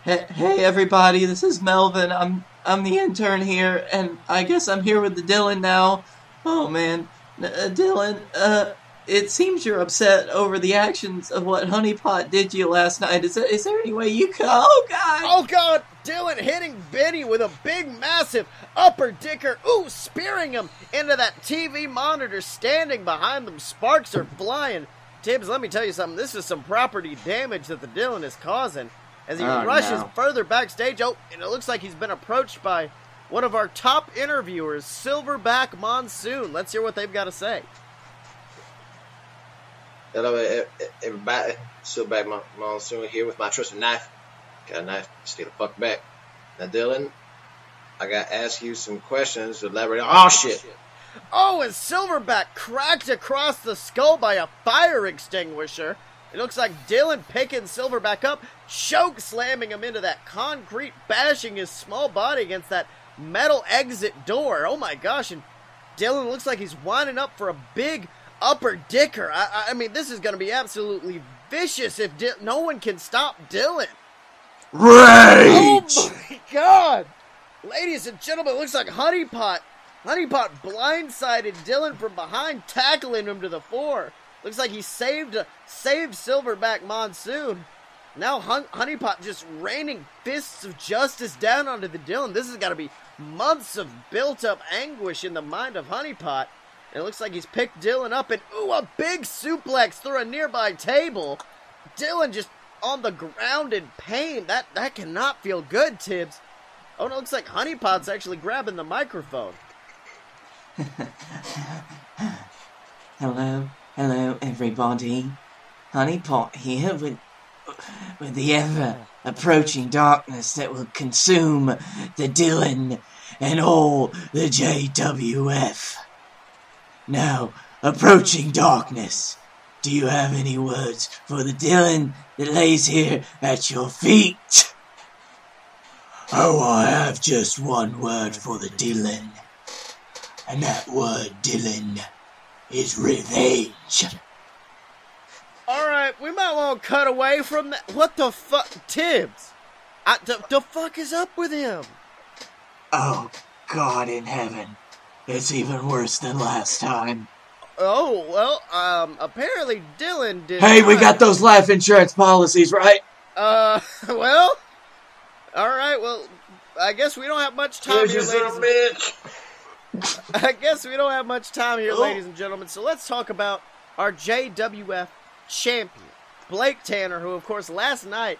hey, hey everybody, this is Melvin. I'm I'm the intern here, and I guess I'm here with the Dylan now. Oh man, N- uh, Dylan, uh, it seems you're upset over the actions of what Honeypot did you last night. Is there, is there any way you could? Oh God! Oh god, Dylan hitting Benny with a big, massive upper dicker. Ooh, spearing him into that TV monitor standing behind them. Sparks are flying. Tibbs, let me tell you something. This is some property damage that the Dylan is causing as he Oh, rushes no. further backstage. Oh, and it looks like he's been approached by one of our top interviewers, Silverback Monsoon. Let's hear what they've got to say. Hello, everybody. Silverback Monsoon here with my trusted knife. Got a knife, stay the fuck back. Now, Dylan, I got to ask you some questions to elaborate. Oh, shit. Oh, and Silverback cracked across the skull by a fire extinguisher. It looks like Dylan picking Silverback up, choke slamming him into that concrete, bashing his small body against that metal exit door. Oh my gosh, and Dylan looks like he's winding up for a big upper dicker. I, I- I mean, this is going to be absolutely vicious if Di- no one can stop Dylan. Oh my god! Ladies and gentlemen, it looks like Honeypot. Honeypot blindsided Dylan from behind, tackling him to the floor. Looks like he saved saved Silverback Monsoon. Now Hun- Honeypot just raining fists of justice down onto the Dylan. This has got to be months of built up anguish in the mind of Honeypot. It looks like he's picked Dylan up and ooh, a big suplex through a nearby table. Dylan just on the ground in pain. That that cannot feel good, Tibbs. Oh, and it looks like Honeypot's actually grabbing the microphone. Hello, hello, everybody. Honeypot here with, with the ever approaching darkness that will consume the Dylan and all the JWF. Now, approaching darkness. Do you have any words for the Dylan that lays here at your feet? Oh, I have just one word for the Dylan. And that word, Dylan, is revenge. Alright, we might want to cut away from that. What the fuck? Tibbs! I, the, the fuck is up with him? Oh, God in heaven. It's even worse than last time. Oh, well, um, apparently Dylan did. Hey, we got those life insurance policies, right? Uh, well, all right. Well, I guess we don't have much time Here's here, ladies. of a bitch. I guess we don't have much time here, Oh. ladies and gentlemen. So let's talk about our JWF champion, Blake Tanner, who, of course, last night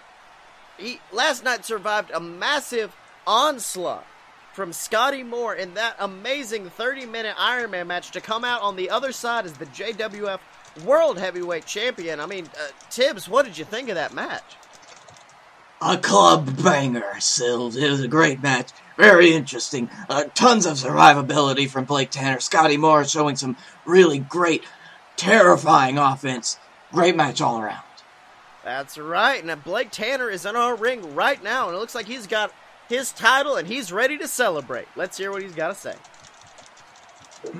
he last night survived a massive onslaught from Scotty Moore in that amazing 30-minute Ironman match to come out on the other side as the JWF World Heavyweight Champion. I mean, uh, Tibbs, what did you think of that match? A club banger, Sills. It was a great match. Very interesting. Uh, tons of survivability from Blake Tanner. Scotty Moore showing some really great, terrifying offense. Great match all around. That's right. And Blake Tanner is in our ring right now, and it looks like he's got his title and he's ready to celebrate. Let's hear what he's got to say.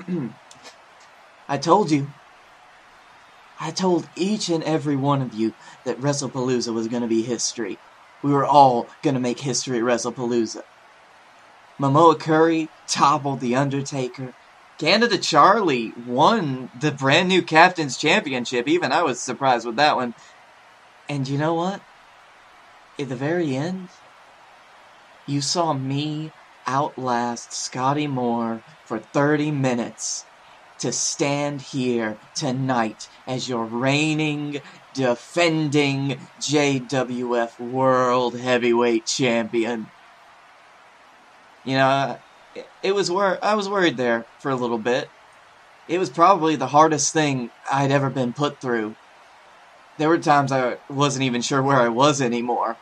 I told you. I told each and every one of you that WrestlePalooza was going to be history. We were all going to make history at WrestlePalooza. Momoa Curry toppled The Undertaker. Canada Charlie won the brand new Captain's Championship. Even I was surprised with that one. And you know what? At the very end, you saw me outlast Scotty Moore for 30 minutes to stand here tonight as your reigning, defending JWF World Heavyweight Champion. You know, it- was wor- I was worried there for a little bit. It was probably the hardest thing I'd ever been put through. There were times I wasn't even sure where I was anymore.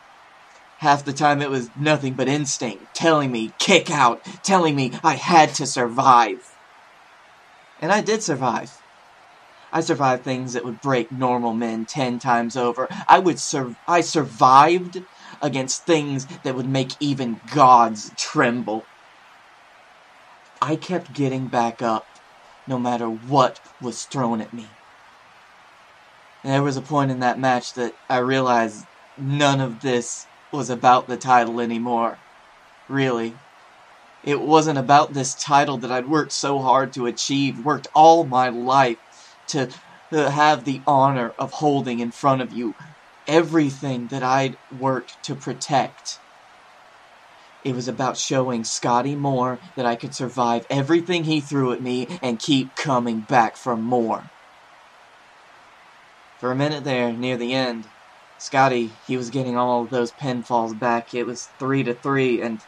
Half the time it was nothing but instinct, telling me, kick out, telling me I had to survive. And I did survive. I survived things that would break normal men ten times over. I would sur- I survived against things that would make even gods tremble. I kept getting back up, no matter what was thrown at me. And there was a point in that match that I realized none of this was about the title anymore. Really. It wasn't about this title that I'd worked so hard to achieve, worked all my life to, have the honor of holding in front of you everything that I'd worked to protect. It was about showing Scotty Moore that I could survive everything he threw at me and keep coming back for more. For a minute there, near the end, Scotty, he was getting all those pinfalls back. It was three to three, and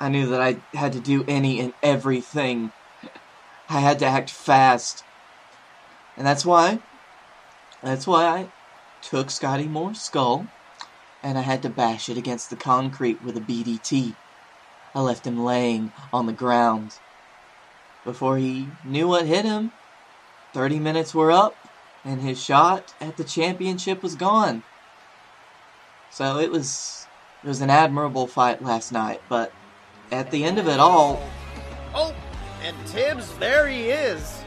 I knew that I had to do any and everything. I had to act fast. And that's why, that's why I took Scotty Moore's skull, and I had to bash it against the concrete with a BDT. I left him laying on the ground. Before he knew what hit him, 30 minutes were up, and his shot at the championship was gone. So it was it was an admirable fight last night, but at the end of it all, Oh, and Tibbs, there he is.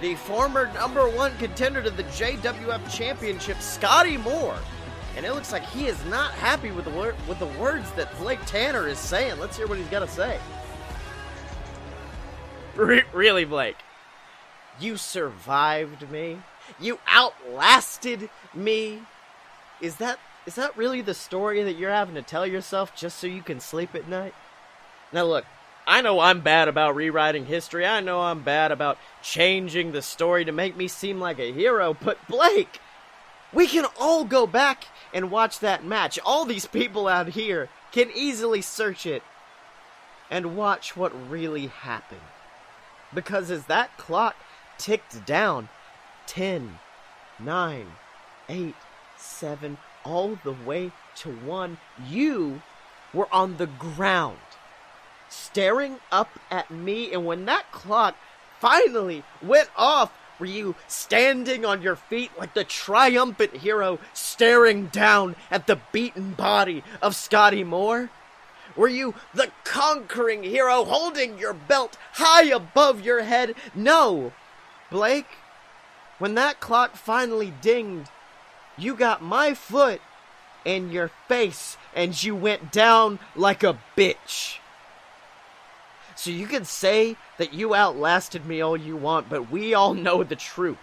The former number one contender to the JWF Championship, Scotty Moore. And it looks like he is not happy with the wor- with the words that Blake Tanner is saying. Let's hear what he's got to say. Re- really, Blake? You survived me. You outlasted me. Is that is that really the story that you're having to tell yourself just so you can sleep at night? Now look, I know I'm bad about rewriting history. I know I'm bad about changing the story to make me seem like a hero, but Blake, we can all go back and watch that match. All these people out here can easily search it and watch what really happened. Because as that clock ticked down 10, 9, 8, 7, all the way to 1, you were on the ground staring up at me. And when that clock finally went off, were you standing on your feet like the triumphant hero staring down at the beaten body of Scotty Moore? Were you the conquering hero holding your belt high above your head? No! Blake, when that clock finally dinged, you got my foot in your face and you went down like a bitch. So you can say that you outlasted me all you want, but we all know the truth.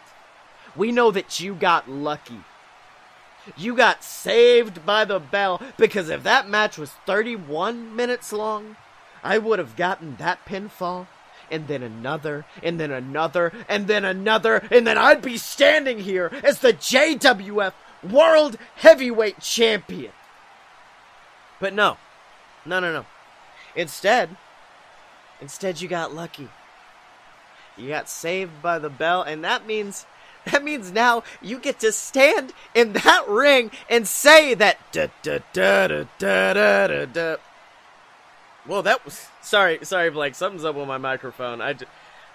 We know that you got lucky. You got saved by the bell because if that match was 31 minutes long, I would have gotten that pinfall and then another and then another and then another and then I'd be standing here as the JWF World Heavyweight Champion. But no. No, no, no. Instead, instead you got lucky. You got saved by the bell and that means that means now you get to stand in that ring and say that da da da da da da da. da. Well, that was sorry, sorry, Blake. Something's up with my microphone. I,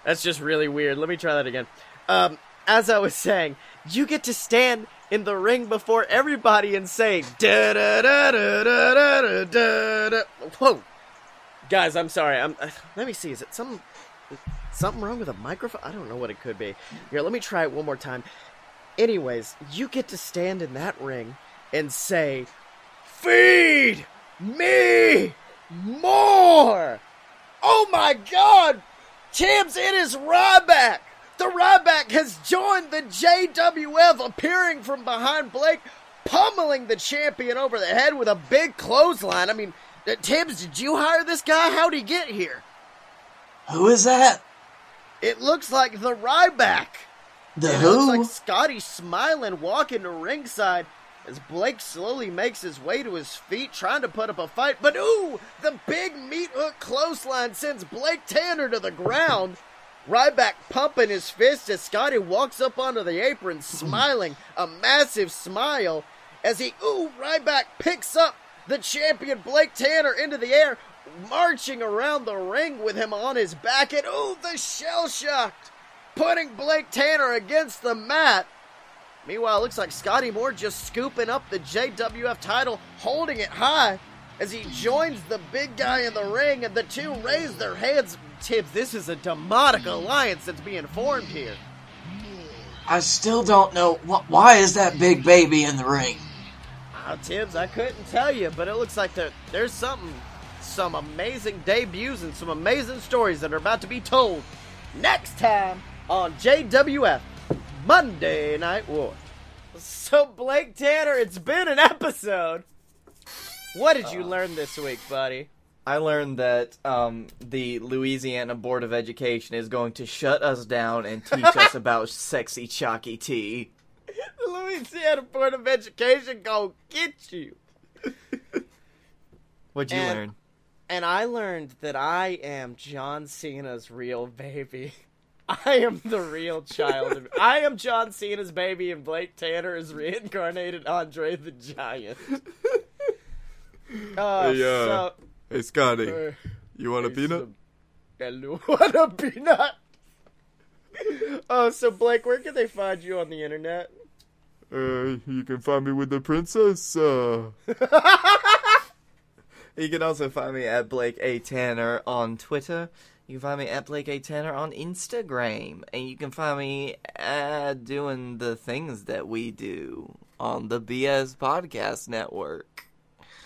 that's just really weird. Let me try that again. Um, as I was saying, you get to stand in the ring before everybody and say da da da da da da da da. Whoa, guys, I'm sorry. I'm. Uh, let me see. Is it some something wrong with a microphone? I don't know what it could be. Here, let me try it one more time. Anyways, you get to stand in that ring and say, "Feed me more." Oh my God, Tibbs! It is Ryback. The Ryback has the JWF, appearing from behind Blake, pummeling the champion over the head with a big clothesline. I mean, uh, Tibbs, did you hire this guy? How'd he get here? Who is that? It looks like the Ryback. The It who? looks like Scotty smiling, walking to ringside as Blake slowly makes his way to his feet, trying to put up a fight. But ooh, the big meat hook clothesline sends Blake Tanner to the ground. Ryback pumping his fist as Scotty walks up onto the apron, smiling a massive smile as he ooh Ryback picks up the champion Blake Tanner into the air, marching around the ring with him on his back, and ooh the shell shocked putting Blake Tanner against the mat. Meanwhile, it looks like Scotty Moore just scooping up the JWF title, holding it high as he joins the big guy in the ring, and the two raise their heads. Tibbs, this is a demonic alliance that's being formed here. I still don't know. Wh- why is that big baby in the ring? Uh, Tibbs, I couldn't tell you, but it looks like there, there's something, some amazing debuts and some amazing stories that are about to be told next time on JWF Monday Night War. So, Blake Tanner, it's been an episode. What did you learn this week, buddy? I learned that um, the Louisiana Board of Education is going to shut us down and teach us about sexy chalky tea. The Louisiana Board of Education gonna get you. What'd you And- learn? And I learned that I am John Cena's real baby. I am the real child. Of, I am John Cena's baby, and Blake Tanner is reincarnated Andre the Giant. Uh, Hey, uh, so, Hey, Scotty, you want a peanut? hello, what a peanut. Oh, so Blake, where can they find you on the internet? Uh, you can find me with the princess. Uh, You can also find me at Blake A. Tanner on Twitter. You can find me at Blake A. Tanner on Instagram. And you can find me uh, doing the things that we do on the BS Podcast Network.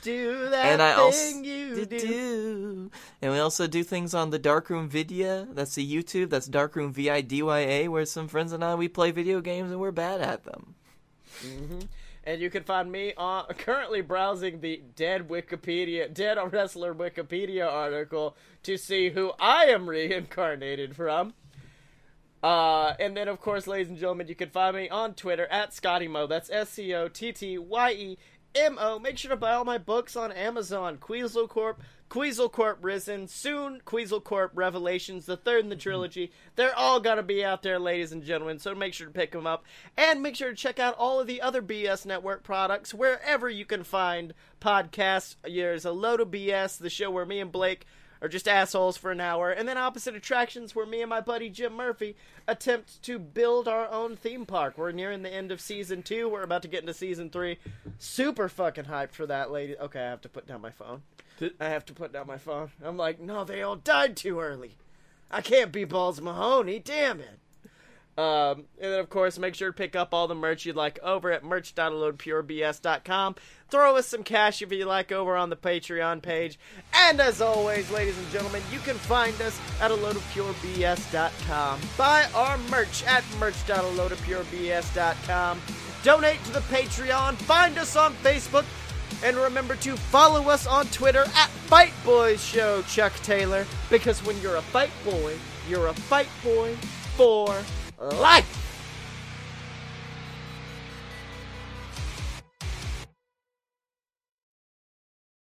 Do that and I also you do. do. And we also do things on the Darkroom Vidya. That's the YouTube. That's Darkroom V I D Y A, where some friends and I we play video games and we're bad at them. And you can find me on currently browsing the dead Wikipedia, dead wrestler Wikipedia article to see who I am reincarnated from. Uh, and then, of course, ladies and gentlemen, you can find me on Twitter at Scotty Mo. That's S C O T T Y E M O. Make sure to buy all my books on Amazon Queasel Corp, Queasel Corp Risen, soon Queasel Corp Revelations, the third in the trilogy. They're all gonna be out there, ladies and gentlemen, so make sure to pick them up. And make sure to check out all of the other BS Network products wherever you can find podcasts. There's a load of BS, the show where me and Blake are just assholes for an hour, and then Opposite Attractions, where me and my buddy Jim Murphy attempt to build our own theme park. We're nearing the end of season two. We're about to get into season three. Super fucking hyped for that, lady. Okay, I have to put down my phone. I have to put down my phone. I'm like, no, they all died too early. I can't be Balls Mahoney. Damn it. Um, and then, of course, make sure to pick up all the merch you'd like over at merch.loadpurebs.com. Throw us some cash if you like over on the Patreon page. And as always, ladies and gentlemen, you can find us at aloadofpurebs.com. Buy our merch at merch.aloadofpurebs.com. Donate to the Patreon. Find us on Facebook. And remember to follow us on Twitter at Fight Boys Show, Chuck Taylor. Because when you're a fight boy, you're a fight boy for like.